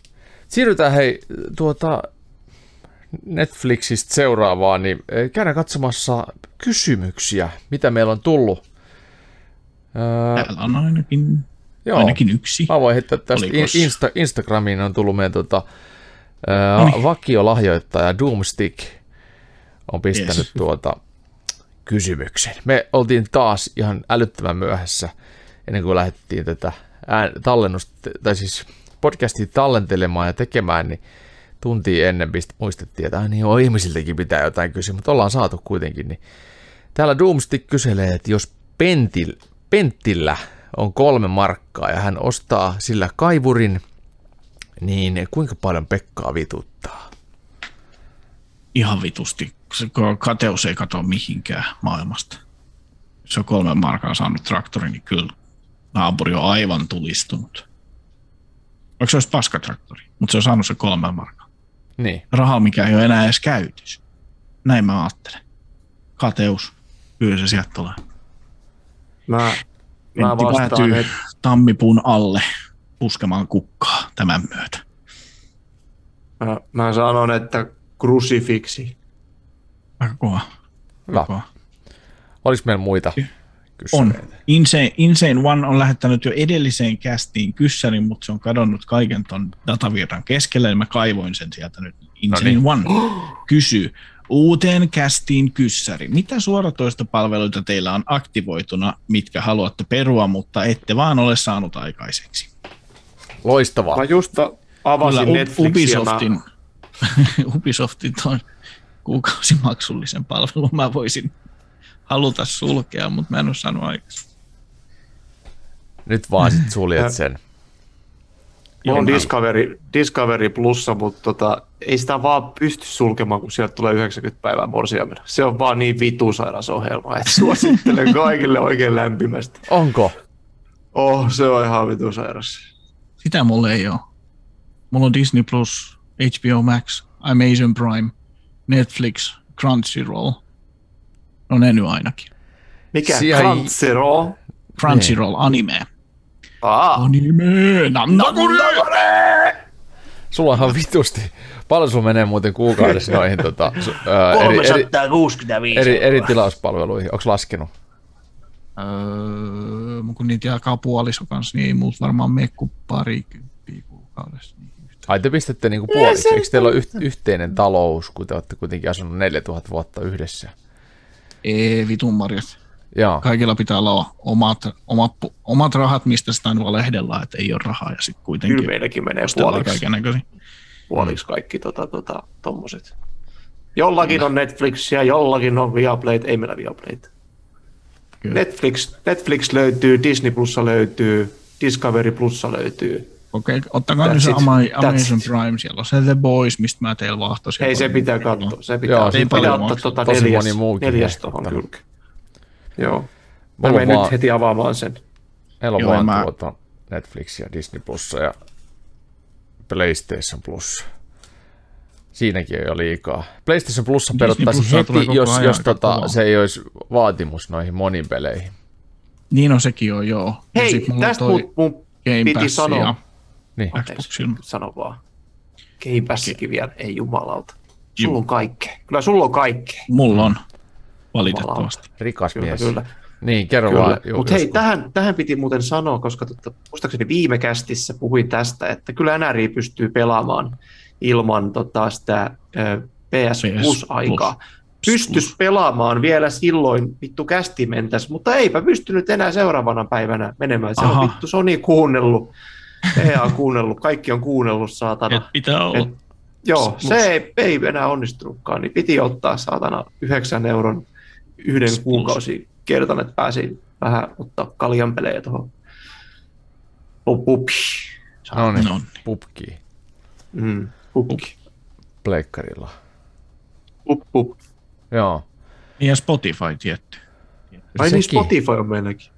Siirrytään hei tuota Netflixistä seuraavaan, niin eh, käydään katsomassa kysymyksiä, mitä meillä on tullut. Öö, Täällä on ainakin, joo, ainakin yksi. mä voin heittää tästä Olikos? in- Insta- Instagramiin on tullut meidän tota, Noniin. öö, vakiolahjoittaja Doomstick on pistänyt Yes. tuota kysymyksen. Me oltiin taas ihan älyttömän myöhässä ennen kuin lähdettiin tätä ään, tallennusta, tai siis podcastia tallentelemaan ja tekemään, niin tuntia ennen pist- muistettiin, että ai niin joo, ihmisiltäkin pitää jotain kysyä, mutta ollaan saatu kuitenkin. Niin. Täällä Doomstick kyselee, että jos Pentil, Penttillä on kolme markkaa ja hän ostaa sillä kaivurin, niin kuinka paljon Pekkaa vituttaa? Ihan vitusti. Kateus ei katoa mihinkään maailmasta. Jos se on kolme markaa saanut traktori, niin kyllä naapuri on aivan tulistunut. Vaikka se olisi paskatraktori, mutta se on saanut se kolme markaa. Niin, Raha, mikä ei ole enää edes käytössä. Näin mä ajattelen. Kateus. Kyllä se sieltä tulee. Mä, mä vastaan, päätyy että tammipuun alle puskemaan kukkaa tämän myötä. mä, mä sanon, että krusifiksi. Aika kova. hyvä. kova. Oliko meillä muita On. Insane, Insane One on lähettänyt jo edelliseen kästiin kyssärin, mutta se on kadonnut kaiken ton datavirran keskelle, niin mä kaivoin sen sieltä nyt. Insane niin. One kysyy, uuteen kästiin kyssäri. Mitä suoratoistopalveluita teillä on aktivoituna, mitkä haluatte perua, mutta ette vaan ole saanut aikaiseksi? Loistavaa. Mä just avasin Kyllä, U- Netflixiä. Mä, Ubisoftin Ubisoftin tuon kuukausimaksullisen palvelun mä voisin haluta sulkea, mutta mä en ole saanut aikaisemmin. Nyt vaan sit suljet sen. Mulla on Discovery, Discovery Plussa, mutta tota, ei sitä vaan pysty sulkemaan, kun sieltä tulee 90 päivää morsiamena. Se on vaan niin vitusairas ohjelma, että suosittelen kaikille oikein lämpimästi. Onko? Oh, se on ihan vitusairas. Sitä mulla ei ole. Mulla on Disney Plus, HBO Max, Amazon Prime, Netflix, Crunchyroll. No ne nyt ainakin. Mikä? Siellä- Crunchyroll? Crunchyroll, anime. Aa, Anime, nandakure! Sulla on vitusti. Paljon sulla menee muuten kuukaudessa noihin tota, su, ää, eri, eri, 365 eri, eri tilauspalveluihin. Onko laskenut? Öö, kun niitä jakaa puoliso kanssa, niin ei muut varmaan mene kuin parikymppiä kuukaudessa. Ai te pistätte niinku puoliksi. Eikö teillä ole yh, yhteinen talous, kun te olette kuitenkin asunut 4000 vuotta yhdessä? Ei vitun marjat. Joo. Kaikilla pitää olla omat, omat, omat rahat, mistä sitä aina valehdellaan, että ei ole rahaa. Ja sitten kuitenkin kyllä meilläkin menee puoliksi, puoliksi kaikki tota, tota, tommoset. Jollakin on Netflixia, jollakin on Viaplayt, ei meillä Viaplayt. Netflix, Netflix löytyy, Disney Plussa löytyy, Discovery Plussa löytyy. Okei, ottakaa nyt se. Ama- Amazon. Prime, siellä on se The Boys, mistä mä teillä vahtosin. Ei, se pitää katsoa. Se pitää, Joo, Joo, se pitää paljon ottaa tota Tosi neljäs, moni muukin neljäs ottanut. kylkeen. Joo. Mä menen vaan- nyt heti avaamaan sen. Meillä on Joo, vaan mä- tuota Netflix ja Disney Plus ja PlayStation Plus. Siinäkin on jo liikaa. PlayStation Plus Disney peruttaisi heti, jos, ajan jos tota, se ei olisi vaatimus noihin moniin peleihin. Niin on sekin on, joo. Ja Hei, tästä toi mun, mun Game piti Pass sanoa. Niin. Xboxilla. Sano vaan. Game Passikin vielä, ei jumalauta. Sulla on kaikkea. Kyllä sulla on kaikkea. Mulla on, valitettavasti. Rikas Kyllä, mies. kyllä. Niin, kerro Kyllä. vaan. Mutta hei, tähän, tähän piti muuten sanoa, koska totta, muistaakseni viime kästissä puhuin tästä, että kyllä NRI pystyy pelaamaan ilman tota, sitä ö, PS PS Plus-aikaa. Plus. Pystyisi pelaamaan vielä silloin, vittu kästi mentäs, mutta eipä pystynyt enää seuraavana päivänä menemään. Se Aha. on vittu Sony kuunnellut, EA on kuunnellut, kaikki on kuunnellut, saatana. Et pitää olla. Et, joo, se ei, ei enää onnistunutkaan, niin piti ottaa saatana 9 euron yhden Plus. kuukausi kertan, että pääsi vähän ottaa kaljanpelejä tuohon pupi. No niin, No pupki Mm, pupki. pleikkarilla. Pup, pup. Joo. Niin ja Spotify tietty. Ai niin. Spotify on meilläkin.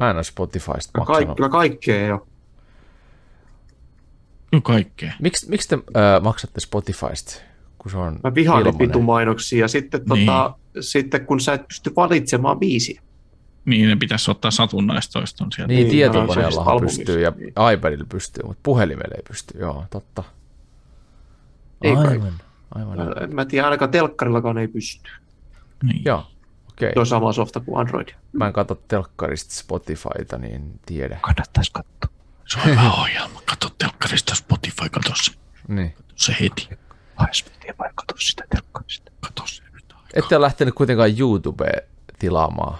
Mä en ole Spotifysta Kyllä, maksanut. kaik, kyllä kaikkea jo. Kyllä kaikkea. Miksi, miksi te äh, maksatte Spotifysta, kun se on Mä vihaan niitä ilmanen? vitun mainoksia. Ja sitten, Niin. tota, sitten kun sä et pysty valitsemaan biisiä. Niin ne pitäisi ottaa satunnaistoiston sieltä. Niin, Niin, tietokoneellahan albumista, pystyy ja niin. iPadilla pystyy, mutta puhelimella ei pysty. Joo, totta. Ei kai. aivan, aivan. Mä, mä en tiedä, ainakaan telkkarillakaan ei pysty. Niin. Joo, okei. Se on sama softa kuin Android. Mä en katso telkkarista Spotifyta, niin tiedä. Kannattaisi katsoa. Se on hyvä ohjelma. Kato telkkarista Spotify, kato se. Niin. Kato se heti. HSVT vai katso sitä telkkarista. Kato se nyt. Ette ole lähtenyt kuitenkaan YouTubeen tilaamaan.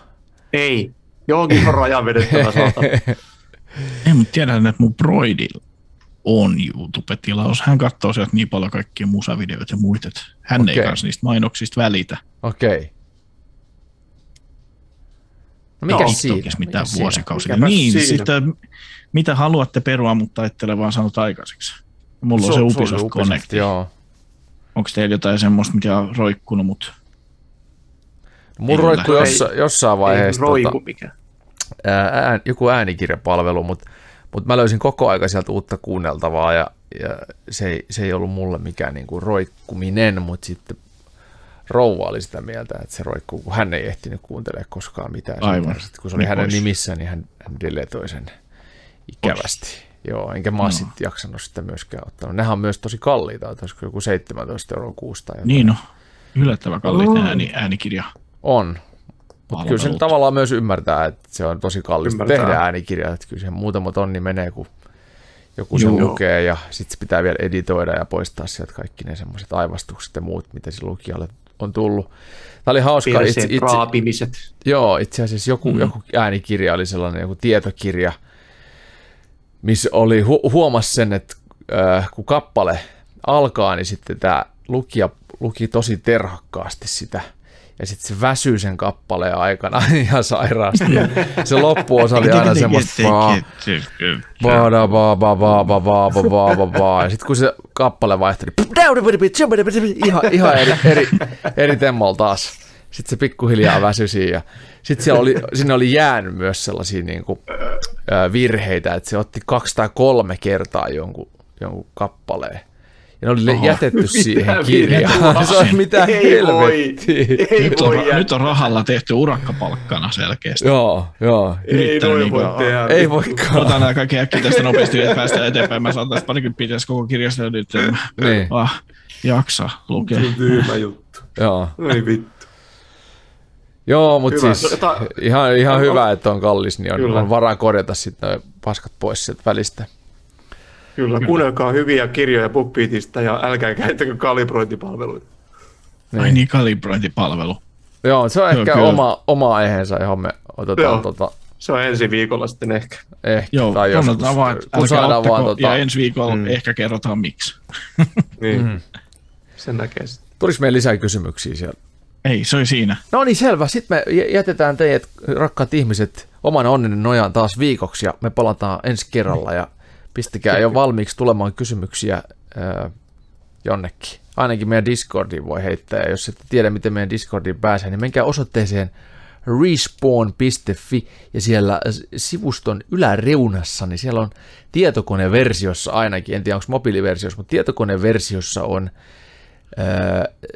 Ei. Johonkin on raja vedettävä saatana. Ei, mutta tiedän, että mun broidilla on YouTube-tilaus. Hän katsoo sieltä niin paljon kaikkia musavideoita ja muita, että hän Okei. ei kanssa niistä mainoksista välitä. Okei. No mikä No, siinä? Mitään Mikä siinä? vuosikausia. Niin, siinä? sitä, mitä haluatte perua, mutta ette ole vaan saanut aikaiseksi. Mulla on se Ubisoft on Connect. Joo. Onko teillä jotain semmoista, mikä on roikkunut, mutta Mun roikku jossa, jossain vaiheessa Ei roiku tota, mikään. ää, ään, joku äänikirjapalvelu, mutta mut mä löysin koko aika sieltä uutta kuunneltavaa ja, ja se, ei, se ei ollut mulle mikään niinku roikkuminen, mutta sitten rouva oli sitä mieltä, että se roikkuu, kun hän ei ehtinyt kuuntelemaan koskaan mitään. Aivan. Sitten kun se oli Niin hänen pois. nimissään, niin hän, hän deletoi sen ikävästi. Joo, enkä mä No. sitten jaksanut sitä myöskään ottanut. Nehän on myös tosi kalliita, että olisiko joku 17 euroa kuusta. jotain. niin on. Yllättävän kalliit Oh. ääni, äänikirja. On. Mutta kyllä sen tavallaan myös ymmärtää, että se on tosi kallista Ymmärtää. tehdä äänikirja, että kyllä siihen muutama tonni menee, kun joku sen Joo. lukee ja sitten se pitää vielä editoida ja poistaa sieltä kaikki ne semmoiset aivastukset ja muut, mitä sillä lukijalle on tullut. Tämä oli hauska. Itse, itse, raapimiset. joo, itse asiassa joku, mm. joku äänikirja oli sellainen, joku tietokirja, missä oli, hu- huomasi sen, että äh, kun kappale alkaa, niin sitten tämä lukija luki tosi terhakkaasti sitä ja sitten se väsyy sen kappaleen aikana ihan sairaasti. se loppuosa oli aina semmoista ja sitten kun se kappale vaihtui, niin ihan, ihan eri, eri, eri temmolla taas. Sitten se pikkuhiljaa väsysi ja sitten siellä oli, sinne oli jäänyt myös sellaisia niin kuin, virheitä, että se otti kaksi tai kolme kertaa jonkun, jonkun kappaleen. Ja ne oli Oho, jätetty siihen kirjaan. Se on mitä ei Voi, ei nyt, on, nyt on rahalla tehty urakkapalkkana selkeästi. Joo, joo. Ei voi, niin voi tehdä. Ei voikaan. Otan nämä kaikki äkkiä tästä nopeasti, että päästään eteenpäin. Mä saan tästä parikymmentä pitäisi koko kirjasta nyt. Niin. Ah, jaksa lukea. Se on tyhmä juttu. Joo. Ei vittu. Joo, mutta siis Ta- ihan, ihan hyvä, että on kallis, niin on, on varaa korjata sitten paskat pois sieltä välistä. Kyllä, kuunnelkaa hyviä kirjoja BookBeatista ja älkää käyttäkö kalibrointipalveluita. Niin. Ai niin, kalibrointipalvelu. Joo, se on Joo, ehkä oma, oma aiheensa, johon me otetaan Joo. tota... Se on ensi viikolla sitten ehkä. Ehkä, Joo, tai jos, vaan, kun saadaan vaan tota... Ja ensi viikolla mm. ehkä kerrotaan miksi. niin, mm. sen näkee sitten. Tuliko meidän lisää kysymyksiä siellä? Ei, se oli siinä. No niin, selvä. Sitten me jätetään teidät, rakkaat ihmiset, oman onninen nojaan taas viikoksi ja me palataan ensi kerralla ja Pistäkää jo valmiiksi tulemaan kysymyksiä äh, jonnekin. Ainakin meidän Discordiin voi heittää, ja jos ette tiedä, miten meidän Discordiin pääsee, niin menkää osoitteeseen respawn.fi, ja siellä sivuston yläreunassa, niin siellä on tietokoneversiossa ainakin, en tiedä onko mobiiliversiossa, mutta tietokoneversiossa on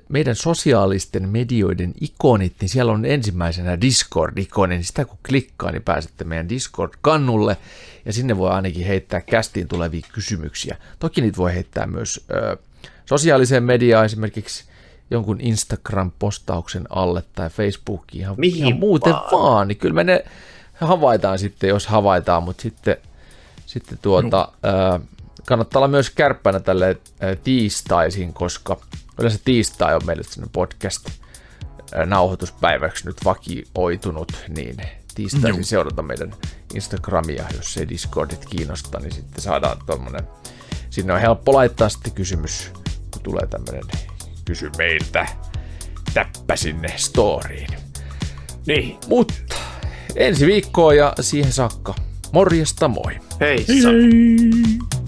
meidän sosiaalisten medioiden ikonit, niin siellä on ensimmäisenä Discord-ikoni, niin sitä kun klikkaa, niin pääsette meidän Discord-kannulle, ja sinne voi ainakin heittää kästiin tulevia kysymyksiä. Toki niitä voi heittää myös ö, sosiaaliseen mediaan, esimerkiksi jonkun Instagram-postauksen alle tai Facebookiin, ihan, Mihin ihan muuten vaan. vaan, niin kyllä me ne havaitaan sitten, jos havaitaan, mutta sitten, sitten tuota, ö, kannattaa olla myös kärppänä tälle tiistaisin, koska yleensä tiistai on meille podcast nauhoituspäiväksi nyt vakioitunut, niin tiistaisin seurata meidän Instagramia, jos se Discordit kiinnostaa, niin sitten saadaan tuommoinen, sinne on helppo laittaa sitten kysymys, kun tulee tämmöinen kysy meiltä, täppä sinne storyin. Niin. Mutta ensi viikkoa ja siihen saakka. Morjesta moi. Hei. hei.